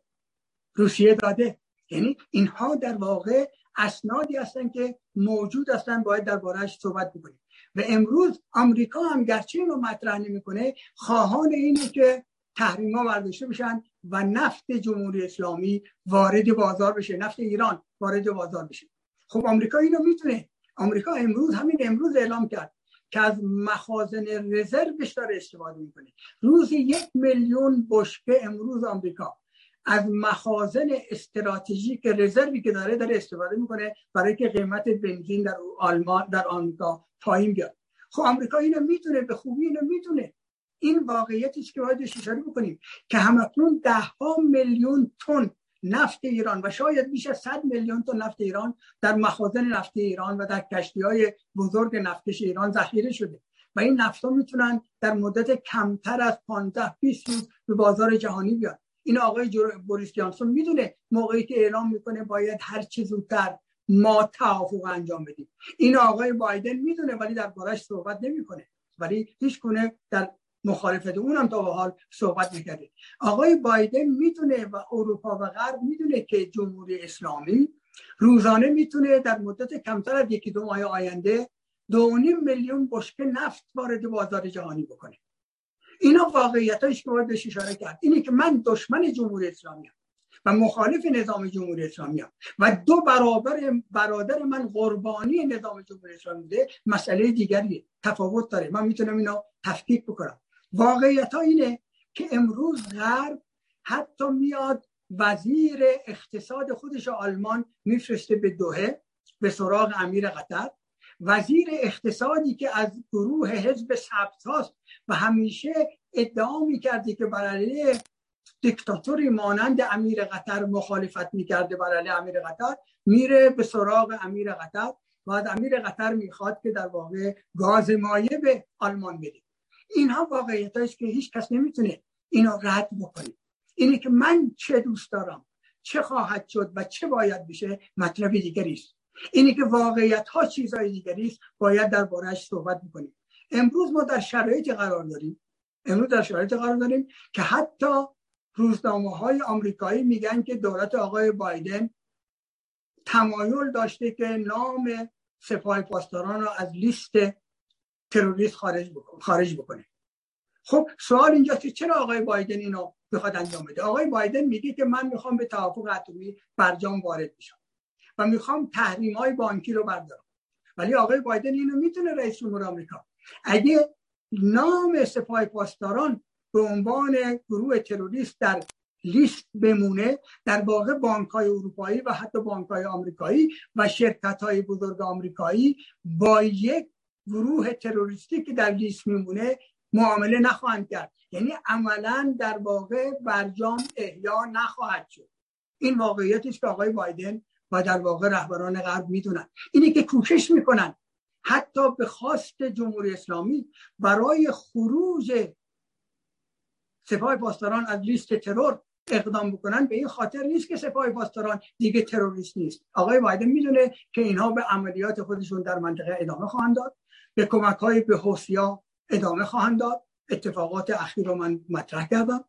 روسیه داده. یعنی اینها در واقع اسنادی هستن که موجود هستن باید دربارهش صحبت بکنیم. و امروز آمریکا هم گرچه اینو مطرح نمی‌کنه خواهان اینه که تحریما برداشته بشن و نفت جمهوری اسلامی وارد بازار بشه نفت ایران وارد بازار بشه. خب آمریکا اینو می‌تونه. آمریکا امروز همین امروز اعلام کرد که از مخازن رزروش داره استفاده می‌کنه. روزی یک میلیون بشکه امروز آمریکا. از مخازن استراتژیک رزروی که داره داره استفاده می‌کنه برای که قیمت بنزین در آلمان در آمریکا پایین بیاد. خب آمریکا اینو می‌تونه به خوبی اینو می‌تونه. این واقعیتی که باید اشاره بکنیم که همکنون ده ها میلیون تن نفت ایران و شاید بیش از 100 میلیون تن نفت ایران در مخازن نفت ایران و در کشتی های بزرگ نفتکش ایران ذخیره شده و این نفت ها می‌تونن در مدت کمتر از 15 20 روز به بازار جهانی بیاد این آقای بوریس جانسون می‌دونه موقعی که اعلام می‌کنه باید هر چه زودتر ما توافق انجام بدیم. این آقای بایدن می‌دونه ولی در بارش صحبت نمی‌کنه. ولی هیچ کنه در مخالفت اونم تا به حال صحبت نکرده. آقای بایدن می‌دونه و اروپا و غرب می‌دونه که جمهوری اسلامی روزانه می‌تونه در مدت کمتر از یکی دو ماه آینده دو میلیون بشکه نفت وارد بازار جهانی بکنه. اینا واقعیت هایش که باید بهش اشاره کرد. اینه که من دشمن جمهوری اسلامی هم و مخالف نظام جمهوری اسلامی هم و دو برابر برادر من قربانی نظام جمهوری اسلامی بوده مسئله دیگری تفاوت داره. من می‌تونم اینو تفکیک بکنم. واقعیت ها اینه که امروز غرب حتی میاد وزیر اقتصاد خودش آلمان میفرسته به دوهه به سراغ امیر قطر. وزیر اقتصادی که از گروه حزب سبز هاست و همیشه ادعا می‌کرده که برای دیکتاتوری مانند امیر قطر مخالفت می‌کرده برای امیر قطر میره به سراغ امیر قطر. و امیر قطر می‌خواد که در واقع گاز مایه به آلمان بده اینها واقعیت است که هیچ کس نمی‌تونه اینو رد بکنه. اینه که من چه دوست دارم چه خواهد شد و چه باید بشه مطلب دیگری است. اینه که واقعیت ها چیزهای دیگری است باید دربارهش صحبت می‌کنیم. امروز ما در شرایطی قرار داریم امروز در شرایطی قرار داریم که حتی روزنامه های آمریکایی میگن که دولت آقای بایدن تمایل داشته که نام سپاه پاسداران رو از لیست تروریست خارج بکنه. خارج بکنه. خب سوال اینجا که چرا آقای بایدن اینو می‌خواد انجام بده؟ آقای بایدن میگه که من می‌خوام به توافق اتمی برجام وارد بشم. و می‌خوام تحریم های بانکی رو بردارم. ولی آقای بایدن اینو می‌تونه رئیس جمهور آمریکا. اگه نام سپاه پاسداران به عنوان گروه تروریست در لیست بمونه در واقع بانک های اروپایی و حتی بانک های آمریکایی و شرکت های بزرگ آمریکایی با یک گروه تروریستی که در لیست میمونه معامله نخواهند کرد. یعنی عملا در واقع برجام احیا نخواهد شد. این واقعیتی است که آقای بایدن و در واقع رهبران غرب می‌دونن. اینی که کوشش می‌کنن حتی به خواست جمهوری اسلامی برای خروج سپاه پاسداران از لیست ترور اقدام بکنن. به این خاطر نیست که سپاه پاسداران دیگه تروریست نیست. آقای بایدن می‌دونه که اینها به عملیات خودشون در منطقه ادامه خواهند داد. به کمک های به حوثیا ادامه خواهند داد. اتفاقات اخیر رو من مطرح کردم.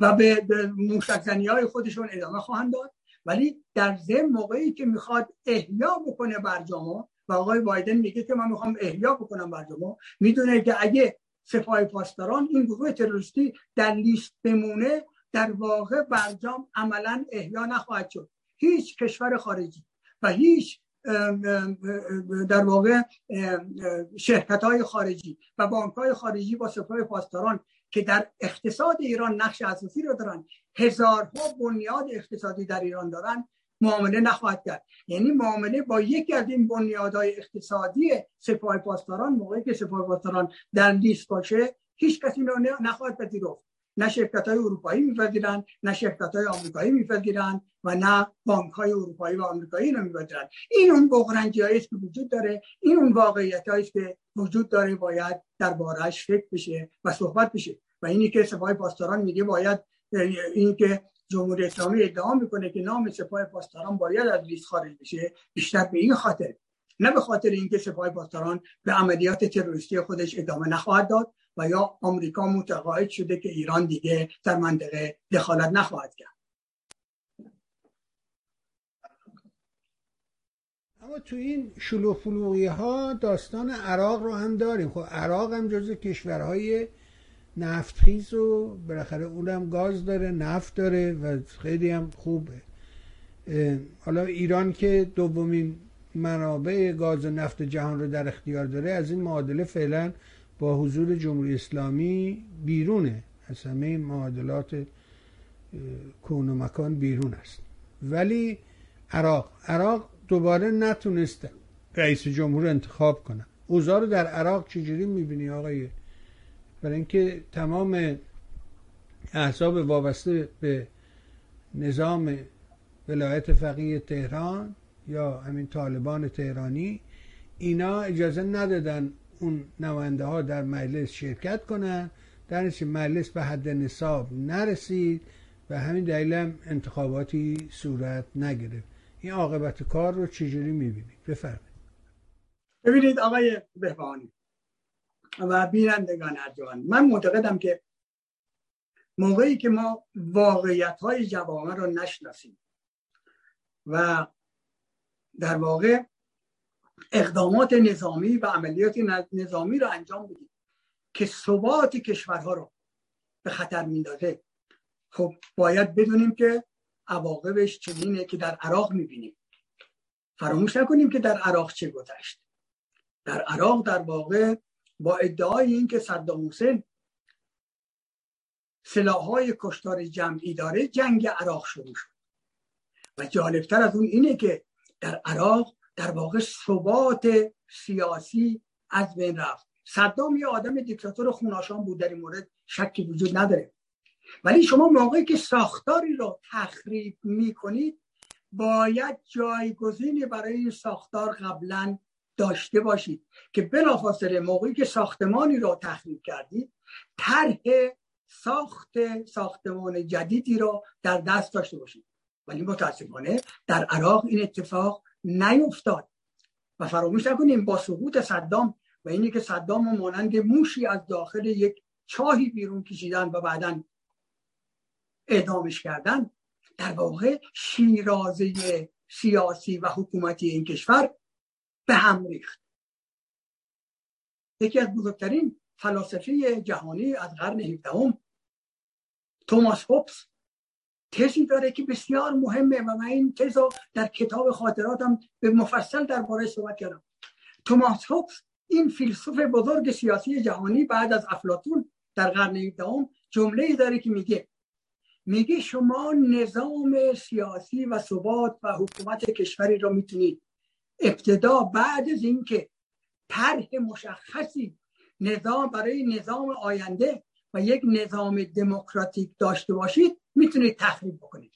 و به موشک های خودشون ادامه خواهند داد. ولی در ضمن موقعی که می‌خواد احیا بکنه برجامو و آقای بایدن میگه که من می‌خوام احیا بکنم برجامو می‌دونه که اگه سپاه پاسداران این گروه تروریستی در لیست بمونه در واقع برجام عملا احیا نخواهد شد. هیچ کشور خارجی و هیچ در واقع شرکت های خارجی و بانک های خارجی با سپاه پاسداران که در اقتصاد ایران نقش اساسی رو دارن. هزارها بنیاد اقتصادی در ایران دارن. معامله نخواهد کرد. یعنی معامله با یکی از این بنیادهای اقتصادی سپاه پاسداران موقعی که سپاه پاسداران در لیست باشه هیچ کسی رو نخواهد پذیرفت. نه شرکت های اروپایی میپذیرند نه شرکت های آمریکایی میپذیرند و نه بانک های اروپایی و آمریکایی رو میپذیرند. این اون بغرنجی که وجود داره این اون واقعیت که وجود داره باید در بارش فکر بشه و صحبت بشه. و اینی که سپاه پاسداران میگه باید این که جمهوری اسلامی ادعا می‌کنه که نام سپاه پاسداران باید از لیست خارج بشه بیشتر به این خاطر. نه به خاطر اینکه سپاه پاسداران به عملیات تروریستی خودش ادامه نخواهد داد و یا آمریکا متقاعد شده که ایران دیگه در منطقه دخالت نخواهد کرد. اما تو این شلوغ ها داستان عراق رو هم داریم. خب عراق هم جز کشورهای نفتخیز و بالاخره اونم گاز داره نفت داره و خیلی هم خوبه. حالا ایران که دومین منابع گاز و نفت جهان رو در اختیار داره از این معادله فعلا با حضور جمهوری اسلامی بیرونه. از همه معادلات کون و مکان بیرون است. ولی عراق عراق دوباره نتونست رئیس جمهور انتخاب کنه. اوضاع رو در عراق چجوری می‌بینی آقای؟ برای اینکه تمام احزاب وابسته به نظام ولایت فقیه تهران یا همین طالبان تهرانی اینا اجازه ندادن اون نماینده ها در مجلس شرکت کنن. در مجلس به حد نصاب نرسید و همین دلیل هم انتخاباتی صورت نگرفت. این عاقبت کار رو چجوری می‌بینید؟ بفرمایید. ببینید آقای بهبانی و بینندگان ارجوان من معتقدم که موقعی که ما واقعیت های جوامع رو نشناسیم و در واقع اقدامات نظامی و عملیات نظامی رو انجام بدیم که ثبات کشورها رو به خطر میندازه. خب باید بدونیم که عواقبش چنینه که در عراق می‌بینیم. فراموش نکنیم که در عراق چه گذشت. در عراق در واقع با ادعای اینکه صدام حسین سلاحهای کشتار جمعی داره جنگ عراق شروع شد. و جالبتر از اون اینه که در عراق در واقع ثبات سیاسی از بین رفت. صدام یه آدم دیکتاتور خوناشان بود در این مورد شکی وجود نداره. ولی شما موقعی که ساختاری رو تخریب می‌کنید باید جایگزینی برای این ساختار قبلا داشته باشید که بلافاصله موقعی که ساختمانی رو تخریب کردید طرح ساخت ساختمان جدیدی رو در دست داشته باشید. ولی متاسفانه در عراق این اتفاق نیفتاد. و فراموش نکنیم با سقوط صدام و اینی که صدام مانند موشی از داخل یک چاهی بیرون کشیدن و بعدا اعدامش کردن در واقع شیرازه سیاسی و حکومتی این کشور به هم ریخت. یکی از بزرگترین فلاسفه جهانی از قرن 17 توماس هوبس تزی داره که بسیار مهمه و من این تز در کتاب خاطراتم به مفصل درباره صحبت کردم. توماس هوبس این فیلسوف بزرگ سیاسی جهانی بعد از افلاتون در قرن 17 جمله داره که میگه میگه شما نظام سیاسی و ثبات و حکومت کشوری را می‌تونید. ابتدا بعد از اینکه طرح مشخصی نظام برای نظام آینده و یک نظام دموکراتیک داشته باشید می‌تونید تخریب بکنید.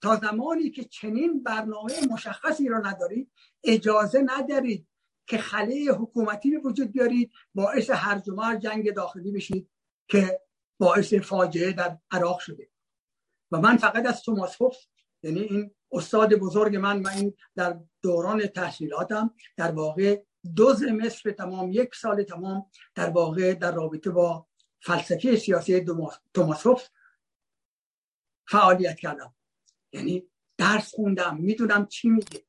تا زمانی که چنین برنامه مشخصی را ندارید اجازه ندارید که خله حکومتی به وجود بیارید باعث هرج و جنگ داخلی بشید که باعث فاجعه در عراق شده. و من فقط از توماس هوف یعنی این استاد بزرگ من من این در دوران تحصیلاتم در واقع دو زمستر تمام یک سال تمام در واقع در رابطه با فلسفه سیاسی توماس هوف فعالیت کردم. یعنی درس خوندم می‌دونم چی میگه.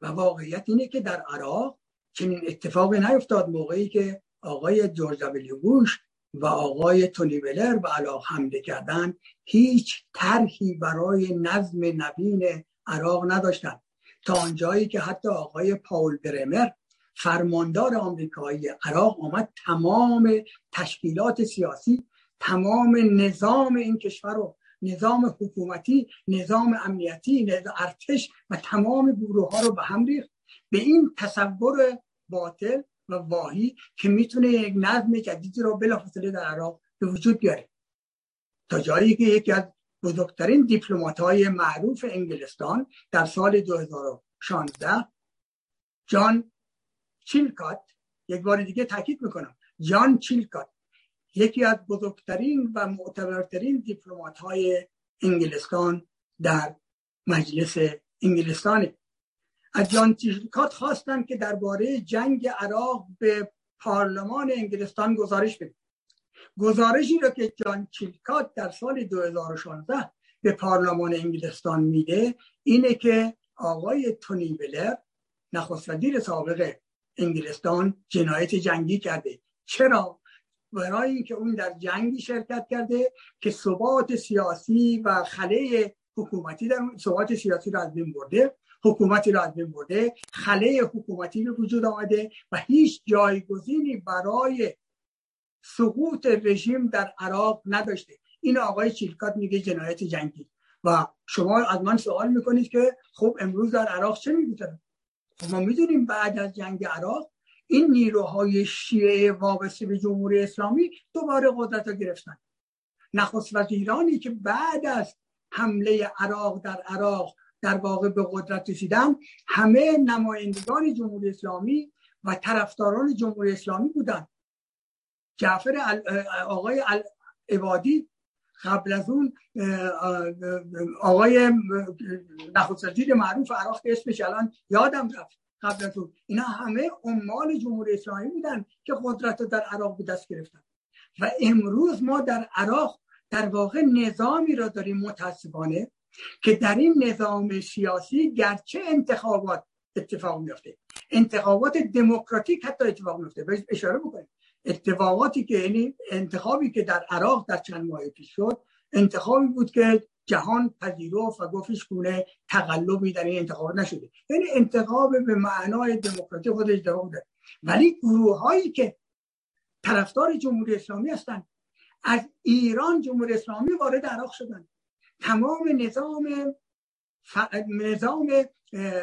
و واقعیت اینه که در عراق چنین اتفاقی نیفتاد. موقعی که آقای جورج دبلیو بوش و آقای تونی بلر به عراق حمله کردن هیچ طرحی برای نظم نوین عراق نداشتند تا آنجایی که حتی آقای پاول برمر فرماندار آمریکایی عراق آمد تمام تشکیلات سیاسی تمام نظام این کشور رو نظام حکومتی نظام امنیتی نظام ارتش و تمام گروه ها رو به هم ریخت. به این تصور باطل و واهی که می‌تونه یک نظم جدیدی رو بلافاصله در عراق به وجود بیاره. تا جایی که یکی از بزرگترین دیپلمات های معروف انگلستان در سال 2016 جان چیلکات یک بار دیگه تاکید می‌کنم جان چیلکات یکی از بزرگترین و معتبرترین دیپلمات های انگلستان در مجلس انگلستان از جان چیلکات خواستن که درباره جنگ عراق به پارلمان انگلستان گزارش بده گزارشی رو که جان چیلکات در سال 2016 به پارلمان انگلستان میده اینه که آقای تونی بلر نخست وزیر سابق انگلستان جنایت جنگی کرده. چرا؟ برای اینکه اون در جنگی شرکت کرده که ثبات سیاسی و خله حکومتی در ثبات سیاسی رو از بین برده حکومتی را از بین برده خله حکومتی به وجود آمده و هیچ جایگزینی برای سقوط رژیم در عراق نداشته. این آقای چیلکات میگه جنایت جنگی. و شما از من سوال می‌کنید که خب امروز در عراق چه میگذره؟ خب ما می‌دونیم بعد از جنگ عراق این نیروهای شیعه وابسته به جمهوری اسلامی دوباره قدرت رو گرفتن. نخست وزیرانی که بعد از حمله عراق در عراق در واقع به قدرت رسیدن همه نمایندگان جمهوری اسلامی و طرفداران جمهوری اسلامی بودن. جعفر آقای عبادی قبل از اون آقای نخست معروف عراق که اسمش الان یادم رفت. قبل از اون. اینا همه عمال جمهوری اسلامی بودن که قدرت در عراق به دست گرفتن. و امروز ما در عراق در واقع نظامی را داریم متاسفانه که در این نظام سیاسی گرچه انتخابات اتفاق میفته انتخابات دموکراتیک حتی اتفاق میفته اشاره بکنیم. اتفاقاتی که یعنی انتخابی که در عراق در چند ماه پیش شد انتخابی بود که جهان پذیرفت و گفتش گونه تقلبی در این انتخابات نشده. یعنی انتخاب به معنای دموکراتیک خودش اتفاق ده ولی گروه هایی که طرفدار جمهوری اسلامی هستند از ایران جمهوری اسلامی وارد عراق شدن. تمام نظام ف... نظام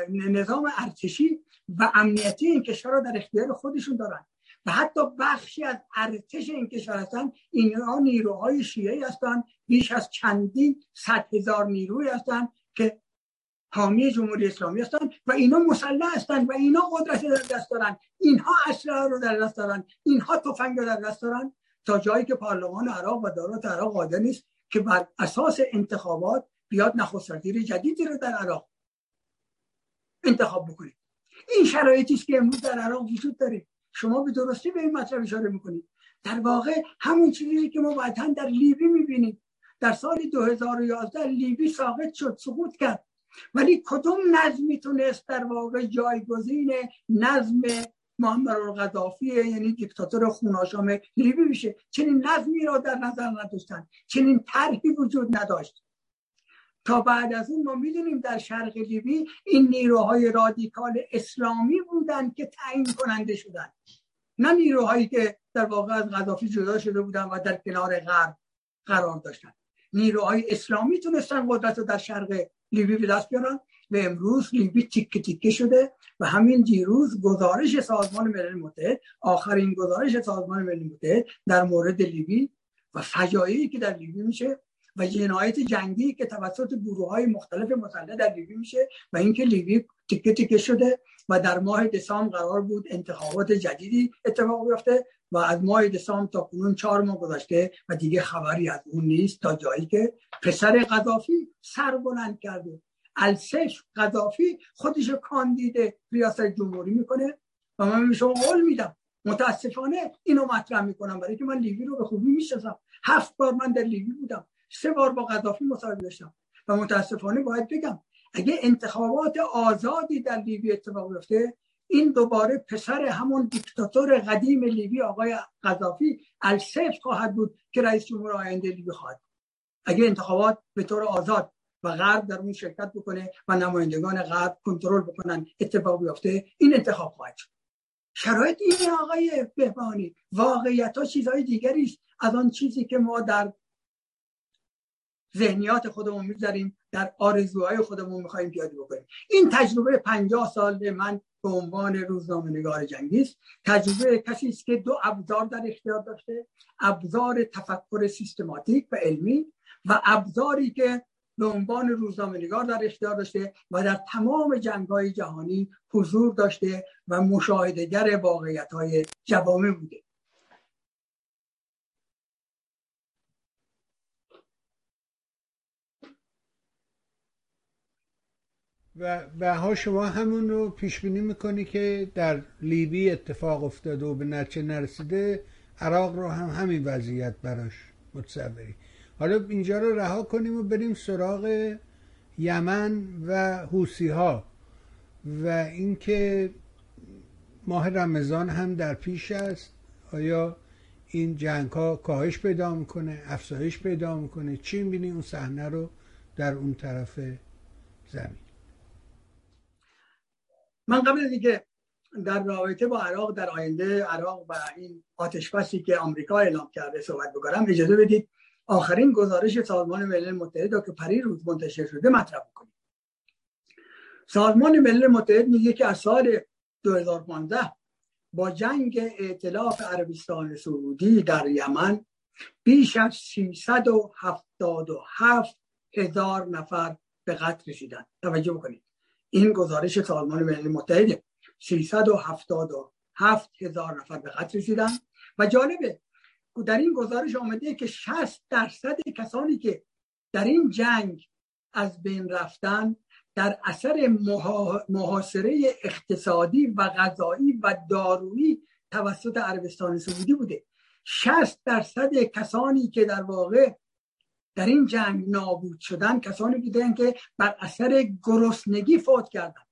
نظام ارتشی و امنیتی این کشور را در اختیار خودشون دارن. و حتی بخشی از ارتش این کشور هستن اینها نیروهای شیعه هستند بیش از چندین صد هزار نیروی هستند که حامی جمهوری اسلامی هستند و اینا مسلح هستند و اینا قدرت در دست دارن. اینها اسلحه رو در دست دارن. اینها تفنگ رو در دست دارن. تا جایی که پارلمان عراق و دارات عراق قادر نیست که بر اساس انتخابات بیاد نخست وزیر جدیدی رو در عراق انتخاب بکنید این شرایطی است که امروز در عراق وجود داره. شما به درستی به این مطلب اشاره می‌کنید. در واقع همون چیزی که ما بعدا در لیبی می‌بینیم. در سال 2011 لیبی ساقط شد سقوط کرد. ولی کدوم نظمی تونست در واقع جایگزین نظم محمد القذافی یعنی دیکتاتور خوناشام لیبی میشه چنین نظمی را در نظر نداشتن. چنین طرحی وجود نداشت. تا بعد از اون ما می‌دونیم در شرق لیبی این نیروهای رادیکال اسلامی بودن که تعیین کننده شدن. نه نیروهایی که در واقع از غذافی جدا شده بودن و در کنار غرب قرار داشتن. نیروهای اسلامی تونستن قدرت رو در شرق لیبی به دست بیارن. و امروز لیبی تیکه تیکه شده و همین دیروز گزارش سازمان ملل متحد آخرین گزارش سازمان ملل متحد در مورد لیبی و فجایعی که در لیبی میشه و جنایت جنگی که توسط گروه های مختلف مسلح در لیبی میشه و اینکه لیبی تکه تکه شده و در ماه دسامبر قرار بود انتخابات جدیدی اتفاق بیفته و از ماه دسامبر تا کنون چهار ماه گذشته و دیگه خبری از اون نیست تا جایی که پسر قذافی سر بلند کرده. السش قذافی خودش کاندید ریاست جمهوری می‌کنه و من به شما قول میدم. متاسفانه اینو مطرح می‌کنم برای که من لیبی رو به خوبی می‌شناسم. هفت بار من در لیبی بودم. سه بار با قذافی مصاحبه داشتم و متاسفانه باید بگم اگه انتخابات آزادی در لیبی اتفاق بیفته این دوباره پسر همون دیکتاتور قدیم لیبی آقای قذافی السیف خواهد بود که رئیس جمهور آینده لیبی خواهد اگه انتخابات به طور آزاد و غرب در اون شرکت بکنه و نمایندگان غرب کنترل بکنن اتفاق بیفته این انتخاب خواهد شد. شرایط این آقای بهبانی واقعیت ها چیزهای دیگری است از آن چیزی که ما در ذهنیات خودمون می‌ذاریم در آرزوهای خودمون می‌خوایم پیاده بکنیم. این تجربه پنجاه سال من به عنوان روزنامه نگار جنگی است. تجربه کسی است که دو ابزار در اختیار داشته ابزار تفکر سیستماتیک و علمی و ابزاری که به عنوان روزنامه نگار در اختیار داشته و در تمام جنگ های جهانی حضور داشته و مشاهدگر واقعیت های جوامع بوده. و به شما همون رو پیش بینی می‌کنی که در لیبی اتفاق افتاده و به نتیجه نرسیده عراق رو هم همین وضعیت براش متصوری. حالا اینجا رو رها کنیم و بریم سراغ یمن و حوسی ها و اینکه ماه رمضان هم در پیش است. آیا این جنگ ها کاهش پیدا می‌کنه افزایش پیدا می‌کنه؟ چی می‌بینی؟ اون صحنه رو در اون طرف زمین. من قبل اینکه در رابطه با عراق در آینده عراق و این آتشبسی که آمریکا اعلام کرده صحبت بکنم اجازه بدید آخرین گزارش سازمان ملل متحد که پری روز منتشر شده مطرح کنیم سازمان ملل متحد میگه که از سال 2015 با جنگ ائتلاف عربستان سعودی در یمن بیش از 377 هزار نفر به قتل رسیدن. توجه بکنید. این گزارش سازمان ملل متحد 377 هزار نفر به قتل رسیدن. و جالبه در این گزارش آمده که 60 درصد کسانی که در این جنگ از بین رفتن در اثر محاصره اقتصادی و غذایی و دارویی توسط عربستان سعودی بوده. 60 درصد کسانی که در واقع در این جنگ نابود شدن کسانی بودن که بر اثر گرسنگی فوت کردن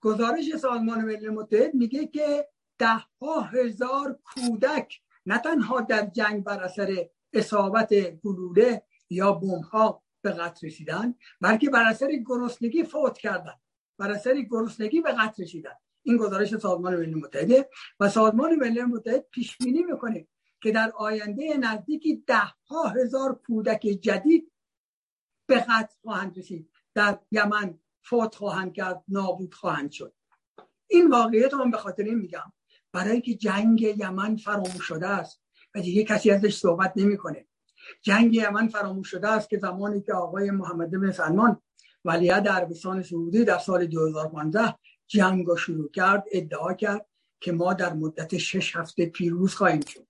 گزارش سازمان ملل متحد میگه که ده ها هزار کودک نه تنها در جنگ بر اثر اصابت گلوله یا بمبها به قتل رسیدن بلکه بر اثر گرسنگی فوت کردن بر اثر گرسنگی به قتل رسیدن این گزارش سازمان ملل متحد و سازمان ملل متحد پیش بینی می‌کنه که در آینده نزدیکی ده ها هزار کودک جدید به قتل خواهند رسید. در یمن فوت خواهند کرد نابود خواهند شد. این واقعیت من به خاطر این میگم. برای که جنگ یمن فراموش شده است و دیگه کسی ازش صحبت نمی‌کنه. جنگ یمن فراموش شده است که زمانی که آقای محمد بن سلمان ولیعهد عربستان سعودی در سال 2015 جنگ رو شروع کرد ادعا کرد که ما در مدت شش هفته پیروز خواهیم شد.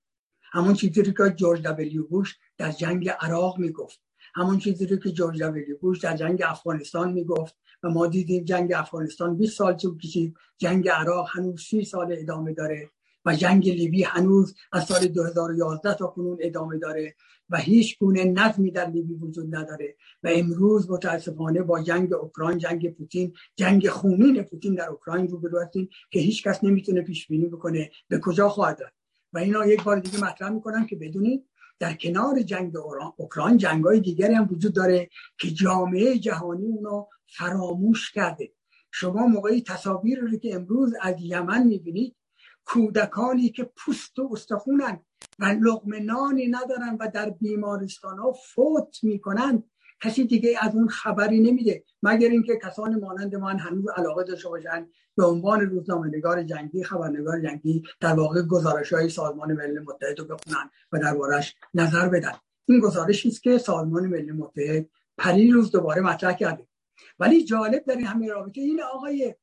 همون چیزی رو که جورج دبلیو بوش در جنگ عراق می‌گفت. همون چیزی رو که جورج دبلیو بوش در جنگ افغانستان می‌گفت و ما دیدیم جنگ افغانستان 20 سال طول کشید. جنگ عراق هنوز 30 سال ادامه داره و جنگ لیبی هنوز از سال 2011 تا کنون ادامه داره و هیچ گونه نظمی در لیبی وجود نداره. و امروز متاسفانه با جنگ اوکراین جنگ پوتین جنگ خونین پوتین در اوکراین رو هستیم که هیچ کس نمی‌تونه پیش بینی بکنه. به کجا خواهد رفت؟ و اینا یک بار دیگه مطرح می‌کنم که بدونید در کنار جنگ اوکراین جنگ های دیگری هم وجود داره که جامعه جهانی اونو فراموش کرده. شما موقعی تصاویر رو که امروز از یمن می‌بینید کودکانی که پوست و استخونن و لغم نانی ندارن و در بیمارستان ها فوت می‌کنن کسی دیگه از اون خبری نمیده مگر اینکه کسان مانند من هنوز علاقه داشته باشن به عنوان روزنامه نگار جنگی خبرنگار جنگی در واقع گزارش های سازمان ملل متحد رو بخونن و دربارش نظر بدن. این گزارشی است که سازمان ملی متحد پری روز دوباره مطرح کرده. ولی جالب در این همین رابطه این آقای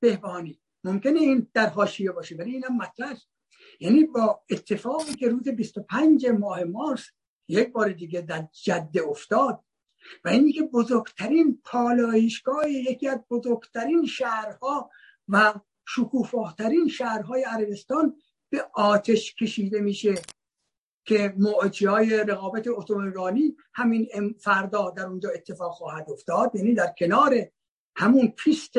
بهبانی ممکنه این در حاشیه باشه ولی اینم مطرح یعنی با اتفاقی که روز 25 ماه مارس یک بار دیگه در جده افتاد. و اینی که بزرگترین پالایشگاه یکی از بزرگترین شهرها و شکوفاهترین شهرهای عربستان به آتش کشیده میشه که موعچی های رقابت اتومبیلی همین فردا در اونجا اتفاق خواهد افتاد. یعنی در کنار همون پیست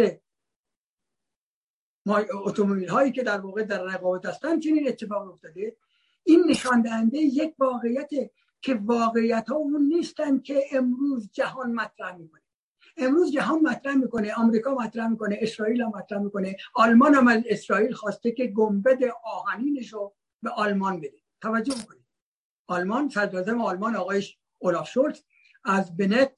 اتومبیل هایی که در واقع در رقابت هستن چنین اتفاق افتاده. این نشان دهنده یک واقعیت که واقعیت ها اون نیستن که امروز جهان مطرح می‌کنه. امروز جهان مطرح می‌کنه آمریکا مطرح می‌کنه اسرائیل هم مطرح می‌کنه آلمان هم از اسرائیل خواسته که گنبد آهنینش رو به آلمان بده. توجه می‌کنه آلمان صدر آلمان آقایش اولاف شولت از بنت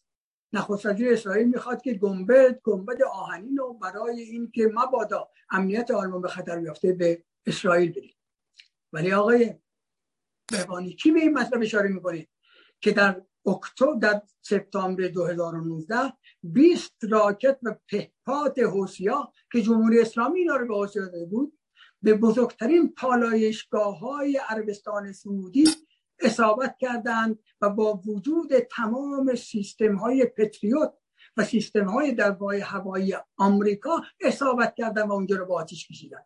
نخست وزیر اسرائیل می‌خواد که گنبد گنبد آهنین رو برای اینکه مبادا امنیت آلمان به خطر بیافته به اسرائیل بده ولی آقای بهبانی کی به این مطلب اشاره می‌کنه؟ که در اکتبر در سپتامبر 2019 20 راکت و پهپاد حوسیا که جمهوری اسلامی اینا رو به حوثیه داده بود به بزرگترین پالایشگاه های عربستان سعودی اصابت کردند و با وجود تمام سیستم های پتریوت و سیستم های دربای هوایی آمریکا اصابت کردند و اونجا رو با آتیش کشیدن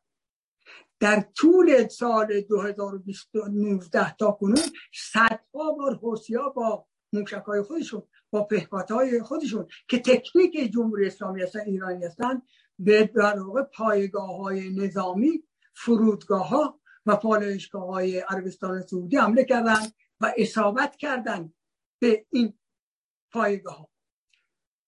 در طول سال 2019 تا کنون صدها بار حوسیا با موشک های خودشون با پهپات های خودشون که تکنیک جمهوری اسلامی هستن ایرانی هستن به در واقع پایگاه های نظامی فرودگاه ها و پالایشگاه های عربستان سعودی حمله کردن و اصابت کردن به این پایگاه ها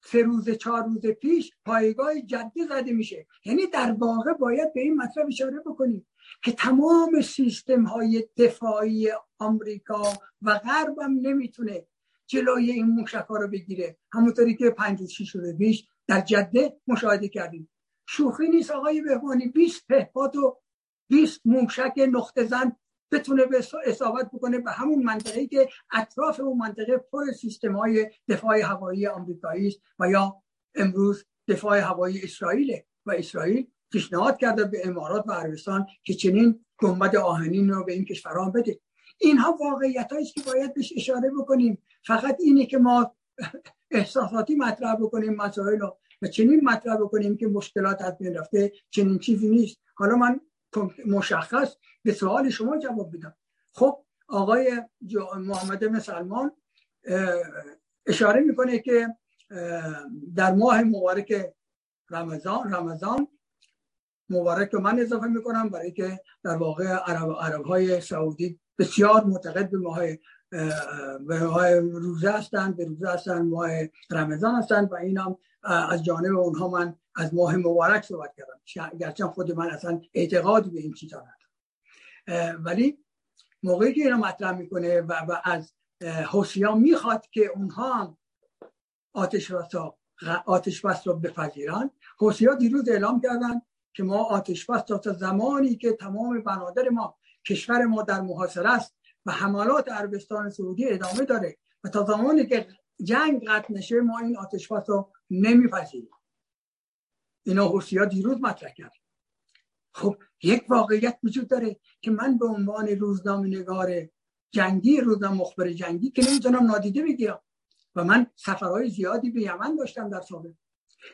سه روز چهار روز پیش پایگاه جدی زده میشه. یعنی در واقع باید به این مطلب اشاره بکنیم که تمام سیستم های دفاعی آمریکا و غرب هم نمی‌تونه جلوی این موشک ها رو بگیره. همونطوری که پنج شیش روز پیش در جده مشاهده کردیم. شوخی نیست آقای بهبانی 20 پهپاد و 20 موشک نقطه زن بتونه به اصابت بکنه به همون منطقه که اطراف اون منطقه پر سیستم های دفاع هوایی آمریکایی است و یا امروز دفاع هوایی اسرائیل و اسرائیل پیشنهاد کرده به امارات و عربستان که چنین گنبد آهنین رو به این کشوران بده. اینها واقعیت است که باید بهش اشاره بکنیم. فقط اینه که ما احساساتی مطرح بکنیم مسائل رو و چنین مطرح بکنیم که مشکلات از بین رفته چنین چیزی نیست. حالا من مشخص به سوال شما جواب بدم. خب آقای محمد بن سلمان اشاره می‌کنه که در ماه مبارک رمضان رمضان مبارک رو من اضافه می‌کنم برای که در واقع عرب, عرب های سعودی بسیار معتقد به ماه به ماه روزه هستند به روزه هستند ماه رمضان هستند و این هم از جانب اونها من از ماه مبارک صحبت کردم. گرچه خود من اصلا اعتقادی به این چیزا ندارم. ولی موقعی که اینو مطرح می‌کنه و, و از حوسیا می‌خواد که اونها هم آتش آتش بس رو بپذیرن حوسیا دیروز اعلام کردن که ما آتش بس تا زمانی که تمام بنادر ما کشور ما در محاصره است و حملات عربستان سعودی ادامه داره و تا زمانی که جنگ قطع نشه ما این آتش بس رو نمیپذیریم اینا حوثی دیروز مطرح کرد خب یک واقعیت وجود داره که من به عنوان روزنامه نگار جنگی روزنامه مخبر جنگی که نمی‌تونم نادیده بگیرم و من سفرهای زیادی به یمن داشتم در سابق.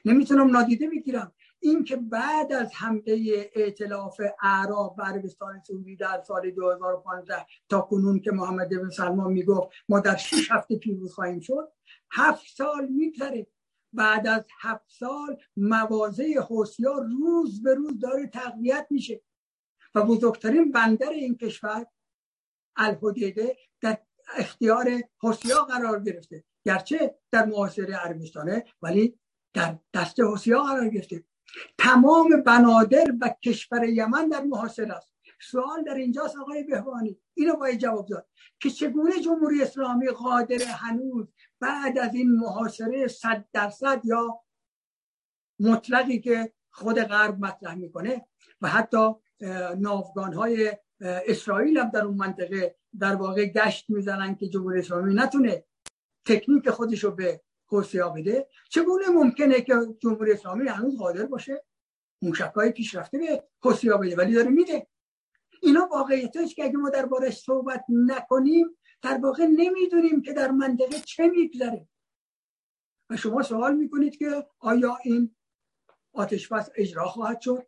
نمی‌تونم نادیده بگیرم. این که بعد از حمله ائتلاف اعراب و عربستان سعودی در سال 2015 تا کنون که محمد بن سلمان می‌گفت ما در 6 هفته پیروز خواهیم شد هفت سال میگذره بعد از هفت سال موازه حوسیا روز به روز داره تقویت میشه. و بزرگترین بندر این کشور الهدیده در اختیار حوسیا قرار گرفته. گرچه در معاصره عربستانه ولی در دست حوسیا قرار گرفته. تمام بنادر و کشور یمن در محاصره است. سوال در اینجاست آقای بهوانی. اینو باید جواب داد که چگونه جمهوری اسلامی قادر هنوز بعد از این محاصره صد درصد یا مطلقی که خود غرب مطرح می‌کنه و حتی ناوگان های اسرائیل هم در اون منطقه در واقع گشت می‌زنن که جمهوری اسلامی نتونه تکنیک خودش رو به ها بده. چگونه ممکنه که جمهوری اسلامی هنوز قادر باشه؟ موشکای پیشرفته به ها بده ولی داره میده. اینا واقعیتش که اگه ما دربارش صحبت نکنیم در واقع نمی‌دونیم که در منطقه چه میگذره. و شما سوال می‌کنید که آیا این آتش بس اجرا خواهد شد؟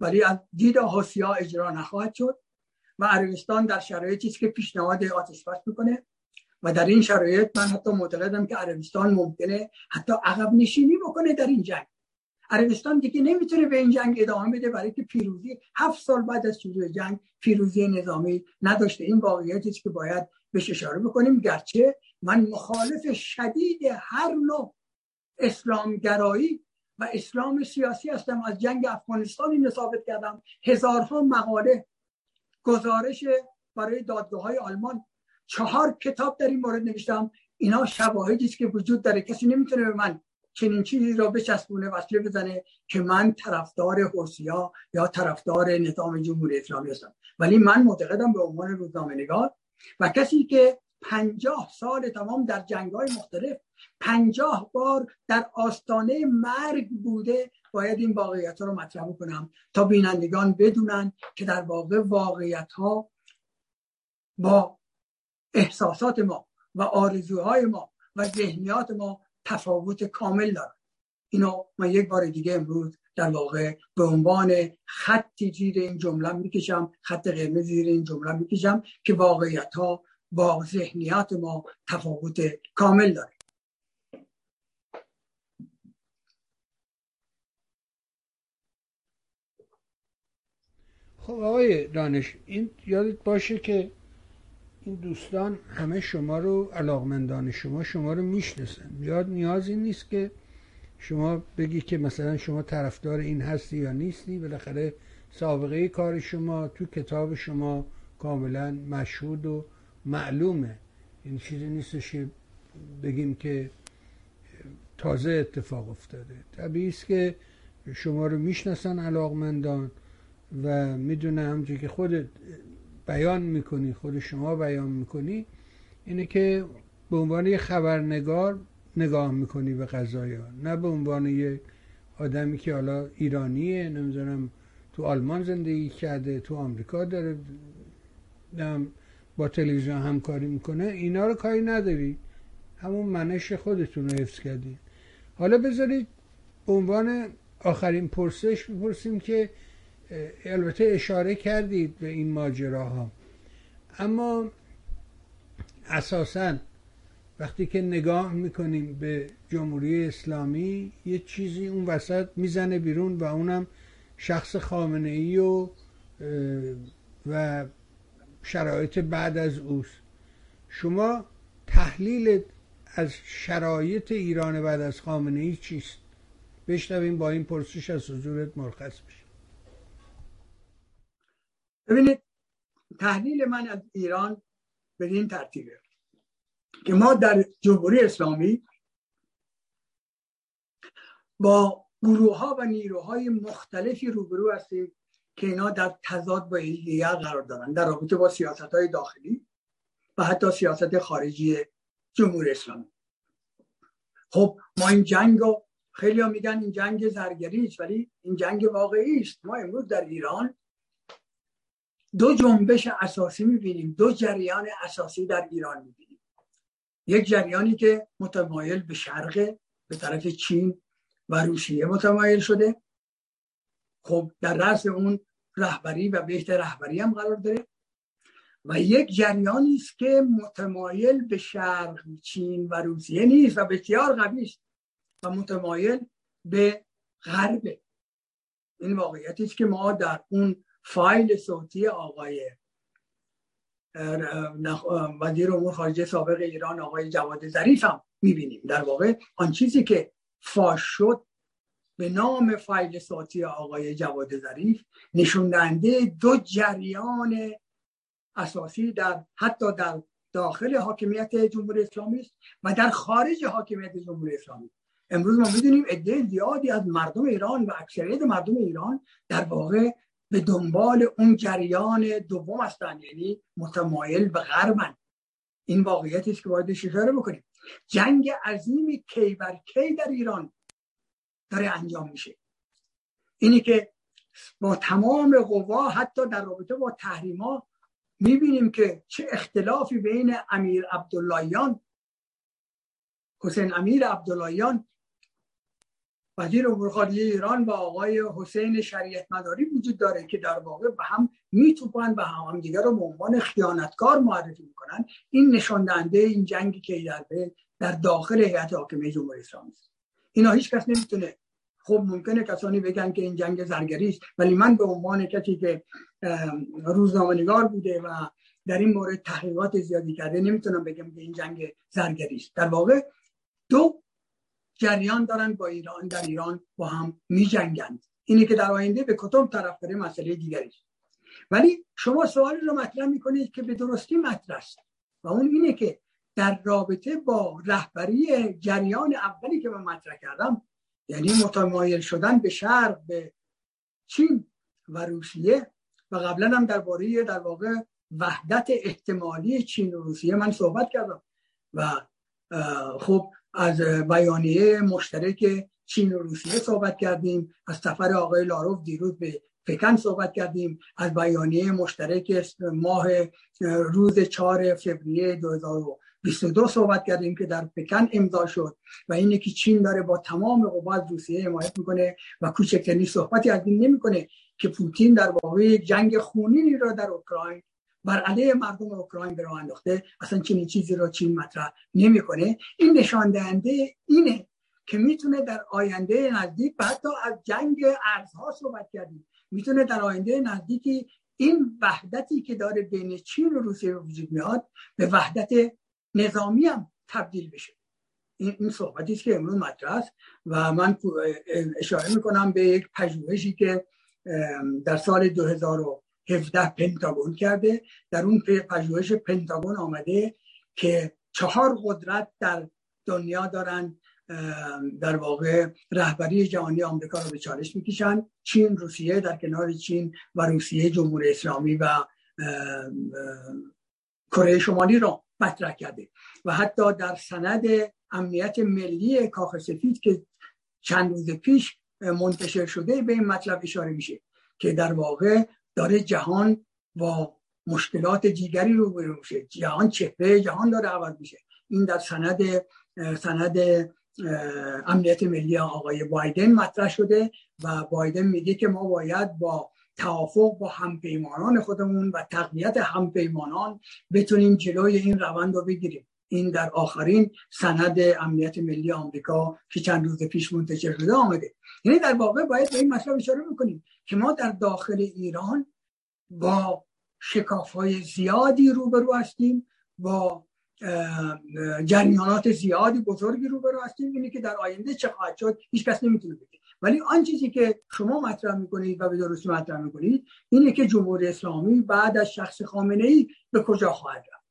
ولی از دید حسیا اجرا نخواهد شد. و عربستان در شرایطی که پیشنهاد آتش بس می‌کنه. و در این شرایط من حتی معتقدم که عربستان ممکنه حتی عقب نشینی بکنه در این جنگ. عربستان دیگه نمی‌تونه به این جنگ ادامه بده برای که پیروزی هفت سال بعد از شروع جنگ پیروزی نظامی نداشته. این واقعیتی که باید بهش اشاره بکنیم. گرچه من مخالف شدید هر نوع اسلامگرایی و اسلام سیاسی هستم. از جنگ افغانستان این ثابت کردم. هزارها مقاله گزارش برای دادگاه های آلمان چهار کتاب در این مورد نوشتم. اینا شواهدی است که وجود داره. کسی نمی‌تونه به من چنین چیزی را بچسبونه وصله بزنه که من طرفدار حوسیا یا طرفدار نظام جمهوری اسلامی هستم. ولی من معتقدم به عنوان روزنامه نگار و کسی که پنجاه سال تمام در جنگ های مختلف پنجاه بار در آستانه مرگ بوده باید این واقعیت رو مطرح کنم تا بینندگان بدونن که در واقع واقعیت ها با احساسات ما و آرزوهای ما و ذهنیات ما تفاوت کامل داره اینو من یک بار دیگه امروز در واقع به عنوان خطی زیر این جمله می‌کشم خط قرمز زیر این جمله می‌کشم که واقعیت ها با ذهنیت ما تفاوت کامل داره خب آقای دانش این یادت باشه که این دوستان همه شما رو علاقمندان شما شما رو می‌شناسن. یاد نیازی نیست که شما بگی که مثلا شما طرفدار این هستی یا نیستی. بالاخره سابقه کار شما تو کتاب شما کاملا مشهود و معلومه. این چیزی نیستش که بگیم که تازه اتفاق افتاده. طبیعی است که شما رو می‌شناسن علاقمندان و می‌دونه همچه که خودت بیان می‌کنی خود شما بیان می‌کنی اینه که به عنوان یه خبرنگار نگاه می‌کنی به قضایا نه به عنوان یه آدمی که حالا ایرانیه نمی‌دونم تو آلمان زندگی کرده تو آمریکا داره با تلویزیون همکاری می‌کنه. اینا رو کاری نداری. همون منش خودتون رو حفظ کردی. حالا بذارید عنوان آخرین پرسش بپرسیم که البته اشاره کردید به این ماجراها. اما اساسا وقتی که نگاه می‌کنیم به جمهوری اسلامی یه چیزی اون وسط می‌زنه بیرون و اونم شخص خامنه ای و و شرایط بعد از اوست. شما تحلیل از شرایط ایران بعد از خامنه ای چیست؟ بشنویم با این پرسش از حضورت مرخص بشیم. ببینید تحلیل من از ایران به این ترتیبه که ما در جمهوری اسلامی با گروه ها و نیروهای مختلفی روبرو هستیم که اینا در تضاد با یکدیگر قرار دارن در رابطه با سیاست های داخلی و حتی سیاست خارجی جمهوری اسلامی. خب ما این جنگ رو خیلی میگن این جنگ زرگری ولی این جنگ واقعی است. ما امروز در ایران دو جنبش اساسی می‌بینیم. دو جریان اساسی در ایران می‌بینیم. یک جریانی که متمایل به شرق به طرف چین و روسیه متمایل شده. خب در رأس اون رهبری و بهت رهبری هم قرار داره. و یک جریانی است که متمایل به شرق چین و روسیه نیست و بسیار قوی است و متمایل به غرب. این واقعیتی است که ما در اون فایل صوتی آقای وزیر امور خارجه سابق ایران آقای جواد ظریف هم می‌بینیم. در واقع آن چیزی که فاش شد به نام فایل صوتی آقای جواد ظریف نشون دو جریان اساسی در حتی در داخل حاکمیت جمهوری اسلامی است و در خارج حاکمیت جمهوری اسلامی. امروز ما می‌دونیم عده زیادی از مردم ایران و اکثریت مردم ایران در واقع به دنبال اون جریان دوم هستن یعنی متمایل به غربن. این واقعیتی است که باید اشاره بکنیم. جنگ عظیمی کی بر کی در ایران داره انجام میشه. اینی که با تمام قوا حتی در رابطه با تحریما می‌بینیم که چه اختلافی بین امیر عبداللهیان حسین امیر عبداللهیان وزیر امور خارجه ایران و آقای حسین شریعت مداری وجود داره که در واقع به هم میتوپن و هم دیگر رو به عنوان خیانتکار معرفی می‌کنن. این نشان دهنده این جنگی که در در داخل هیئت حاکمه جمهوری اسلامی است. اینا هیچ کس نمی‌تونه. خب ممکنه کسانی بگن که این جنگ زرگری است ولی من به عنوان کسی که روزنامه‌نگار بوده و در این مورد تحقیقات زیادی کرده نمی‌تونم بگم که این جنگ زرگری است. در واقع دو جریان دارن با ایران در ایران با هم می جنگند اینه که در آینده به کتب طرف داره مسئله دیگری ولی شما سوالی رو مطرح می‌کنید که به درستی مطرح است. و اون اینه که در رابطه با رهبری جریان اولی که من مطرح کردم یعنی متمایل شدن به شرق به چین و روسیه و قبلا هم درباره در واقع وحدت احتمالی چین و روسیه من صحبت کردم. و خب از بیانیه مشترک چین و روسیه صحبت کردیم. از سفر آقای لاروف دیروز به پکن صحبت کردیم. از بیانیه مشترک ماه روز 4 فوریه 2022 صحبت کردیم که در پکن امضا شد و اینه که چین داره با تمام قوا روسیه حمایت می‌کنه و کوچکترین صحبتی از این نمی‌کنه که پوتین در واقع جنگ خونینی را در اوکراین بر علیه مردم اوکراین به راه انداخته. اصلا چنین چیزی را چین مطرح نمی‌کنه. این نشان دهنده اینه که می‌تونه در آینده نزدیک حتی از جنگ ارزها صحبت کردیم. می‌تونه در آینده نزدیکی این وحدتی که داره بین چین و روسیه وجود میاد به وحدت نظامی هم تبدیل بشه. این این صحبتی است که امروز مطرح است و من اشاره می‌کنم به یک پژوهشی که در سال 2000 17 پنتاگون کرده. در اون پژوهش پنتاگون آمده که چهار قدرت در دنیا دارن در واقع رهبری جهانی آمریکا رو به چالش می‌کشن. چین روسیه در کنار چین و روسیه جمهوری اسلامی و کره شمالی رو مطرح کرده. و حتی در سند امنیت ملی کاخ سفید که چند روز پیش منتشر شده به این مطلب اشاره میشه که در واقع داره جهان با مشکلات دیگری رو میشه. جهان چهره جهان داره عوض میشه. این در سند سند امنیت ملی آقای بایدن مطرح شده و بایدن میگه که ما باید با توافق با همپیمانان خودمون و تقویت همپیمانان بتونیم جلوی این روند رو بگیریم. این در آخرین سند امنیت ملی آمریکا که چند روز پیش منتشر شده آمده. یعنی در واقع باید به این مسئله اشاره بکنیم. که ما در داخل ایران با شکاف های زیادی روبرو هستیم با جریانات زیادی بزرگی روبرو هستیم. اینه که در آینده چه خواهد شد هیچ کس نمی‌تونه بگه. ولی آن چیزی که شما مطرح می‌کنید و به درستی مطرح می‌کنید اینه که جمهوری اسلامی بعد از شخص خامنه ای به کجا خواهد رفت.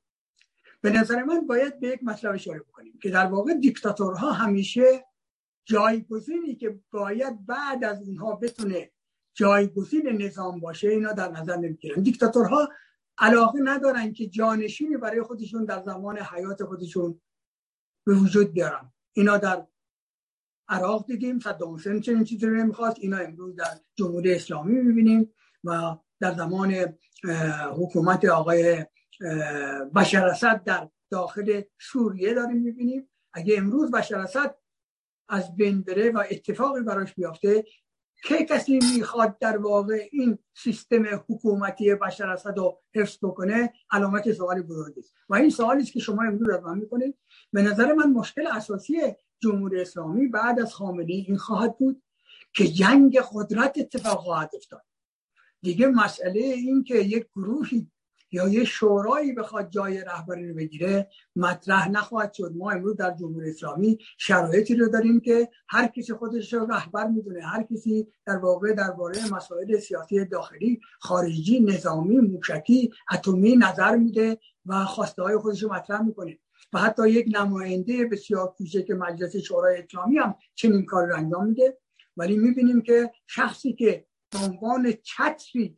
به نظر من باید به یک مطلب اشاره بکنیم که در واقع دیکتاتورها همیشه جایگزینی که باید بعد از اینها بتونه جایگزین نظام باشه اینا در نظر نمی‌گیرن. دیکتاتورها علاقه ندارن که جانشینی برای خودشون در زمان حیات خودشون به وجود بیارن. اینا در عراق دیدیم صدام حسین چنین چیزی رو نمی‌خواست. اینا امروز در جمهوری اسلامی می‌بینیم و در زمان حکومت آقای بشار اسد در داخل سوریه داریم می‌بینیم. اگه امروز بشار اسد از بین بره و اتفاقی براش بیافته که کسی می‌خواد در واقع این سیستم حکومتی بشار اسد رو حفظ بکنه علامت سوالی بزرگی است. و این سوالی است که شما امروز از من می‌کنید به نظر من مشکل اساسی جمهوری اسلامی بعد از خامنه این خواهد بود که جنگ قدرت اتفاق خواهد افتاد. دیگه مسئله این که یک گروهی یا یه شورایی بخواد جای رهبری رو بگیره مطرح نخواهد شد. ما امروز در جمهوری اسلامی شرایطی رو داریم که هر کسی خودش رو رهبر می‌دونه. هر کسی در واقع درباره مسائل سیاسی داخلی خارجی نظامی موشکی اتمی نظر میده و خواسته های خودش رو مطرح می‌کنه. و حتی یک نماینده بسیار کوچک مجلس شورای اسلامی هم چنین کار رو انجام میده. ولی می‌بینیم که شخصی که به عنوان چتری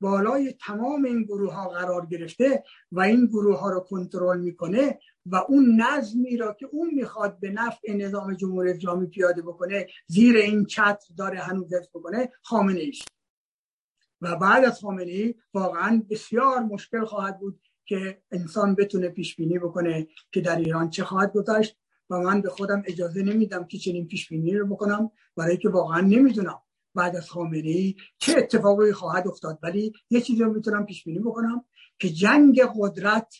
بالای تمام این گروه ها قرار گرفته و این گروه ها رو کنترل می‌کنه و اون نظمی را که اون می‌خواد به نفع نظام جمهوری اسلامی پیاده بکنه زیر این چتر داره هنوز حفظ بکنه خامنه ایش و بعد از خامنه ای واقعا بسیار مشکل خواهد بود که انسان بتونه پیش بینی بکنه که در ایران چه خواهد گذشت. و من به خودم اجازه نمیدم که چنین پیش بینی رو بکنم برای که واقعا نمی‌دونم بعد از خامنه ای چه اتفاقی خواهد افتاد. ولی یه چیزی رو می‌تونم پیش بینی بکنم که جنگ قدرت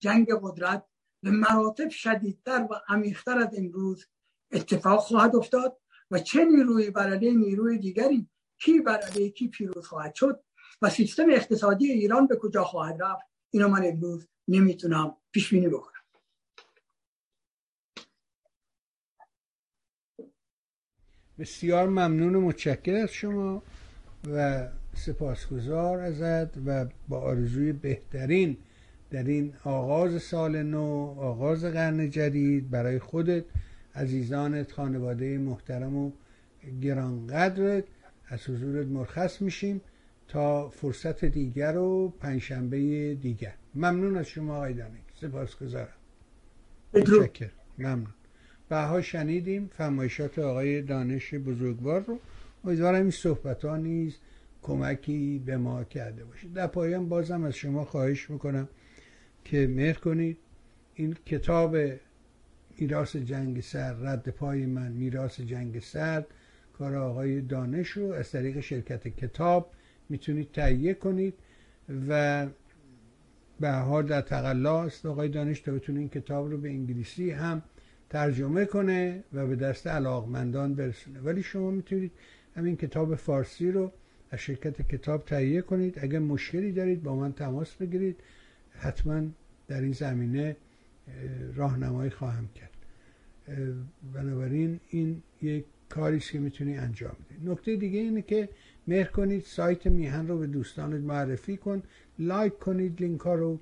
جنگ قدرت به مراتب شدیدتر و عمیقتر از امروز اتفاق خواهد افتاد و چه نیروی بر نیروی دیگری کی بر کی پیروز خواهد شد و سیستم اقتصادی ایران به کجا خواهد رفت اینو من امروز نمی‌تونم پیش بینی بکنم. بسیار ممنون و متشکر از شما و سپاسگزار ازت و با آرزوی بهترین در این آغاز سال نو آغاز قرن جدید برای خودت عزیزانت خانواده محترم و گرانقدرت. از حضورت مرخص میشیم تا فرصت دیگر و پنجشنبه دیگر. ممنون از شما آقای دانک سپاسگزارم. متشکر ممنون. بها شنیدیم فرمایشات آقای دانش بزرگوار رو. امیدوارم این صحبت ها نیز کمکی به ما کرده باشه. در پایان بازم از شما خواهش می‌کنم که مهر کنید. این کتاب میراث جنگ سر رد پای من میراث جنگ سرد کار آقای دانش رو از طریق شرکت کتاب می‌تونید تهیه کنید و به حال در تقلا است. آقای دانش تا بتونه این کتاب رو به انگلیسی هم ترجمه کنه و به دست علاقمندان برسونه. ولی شما می‌تونید همین کتاب فارسی رو از شرکت کتاب تهیه کنید. اگر مشکلی دارید با من تماس بگیرید. حتما در این زمینه راهنمایی خواهم کرد. بنابراین این یک کاری که می‌تونی انجام بدید نکته دیگه اینه که مهر کنید سایت میهن رو به دوستانت معرفی کن. لایک کنید لینک ها رو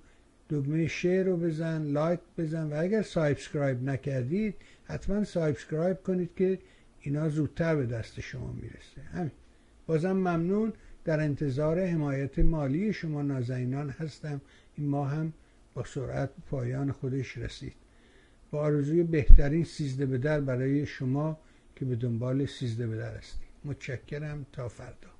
دکمه share رو بزن لایک بزن و اگر subscribe نکردید حتما subscribe کنید که اینا زودتر به دست شما می‌رسه. همین. بازم ممنون. در انتظار حمایت مالی شما نازنینان هستم. این ماه هم با سرعت پایان خودش رسید. با آرزوی بهترین سیزده به در برای شما که به دنبال سیزده به در هستید. متشکرم. تا فردا.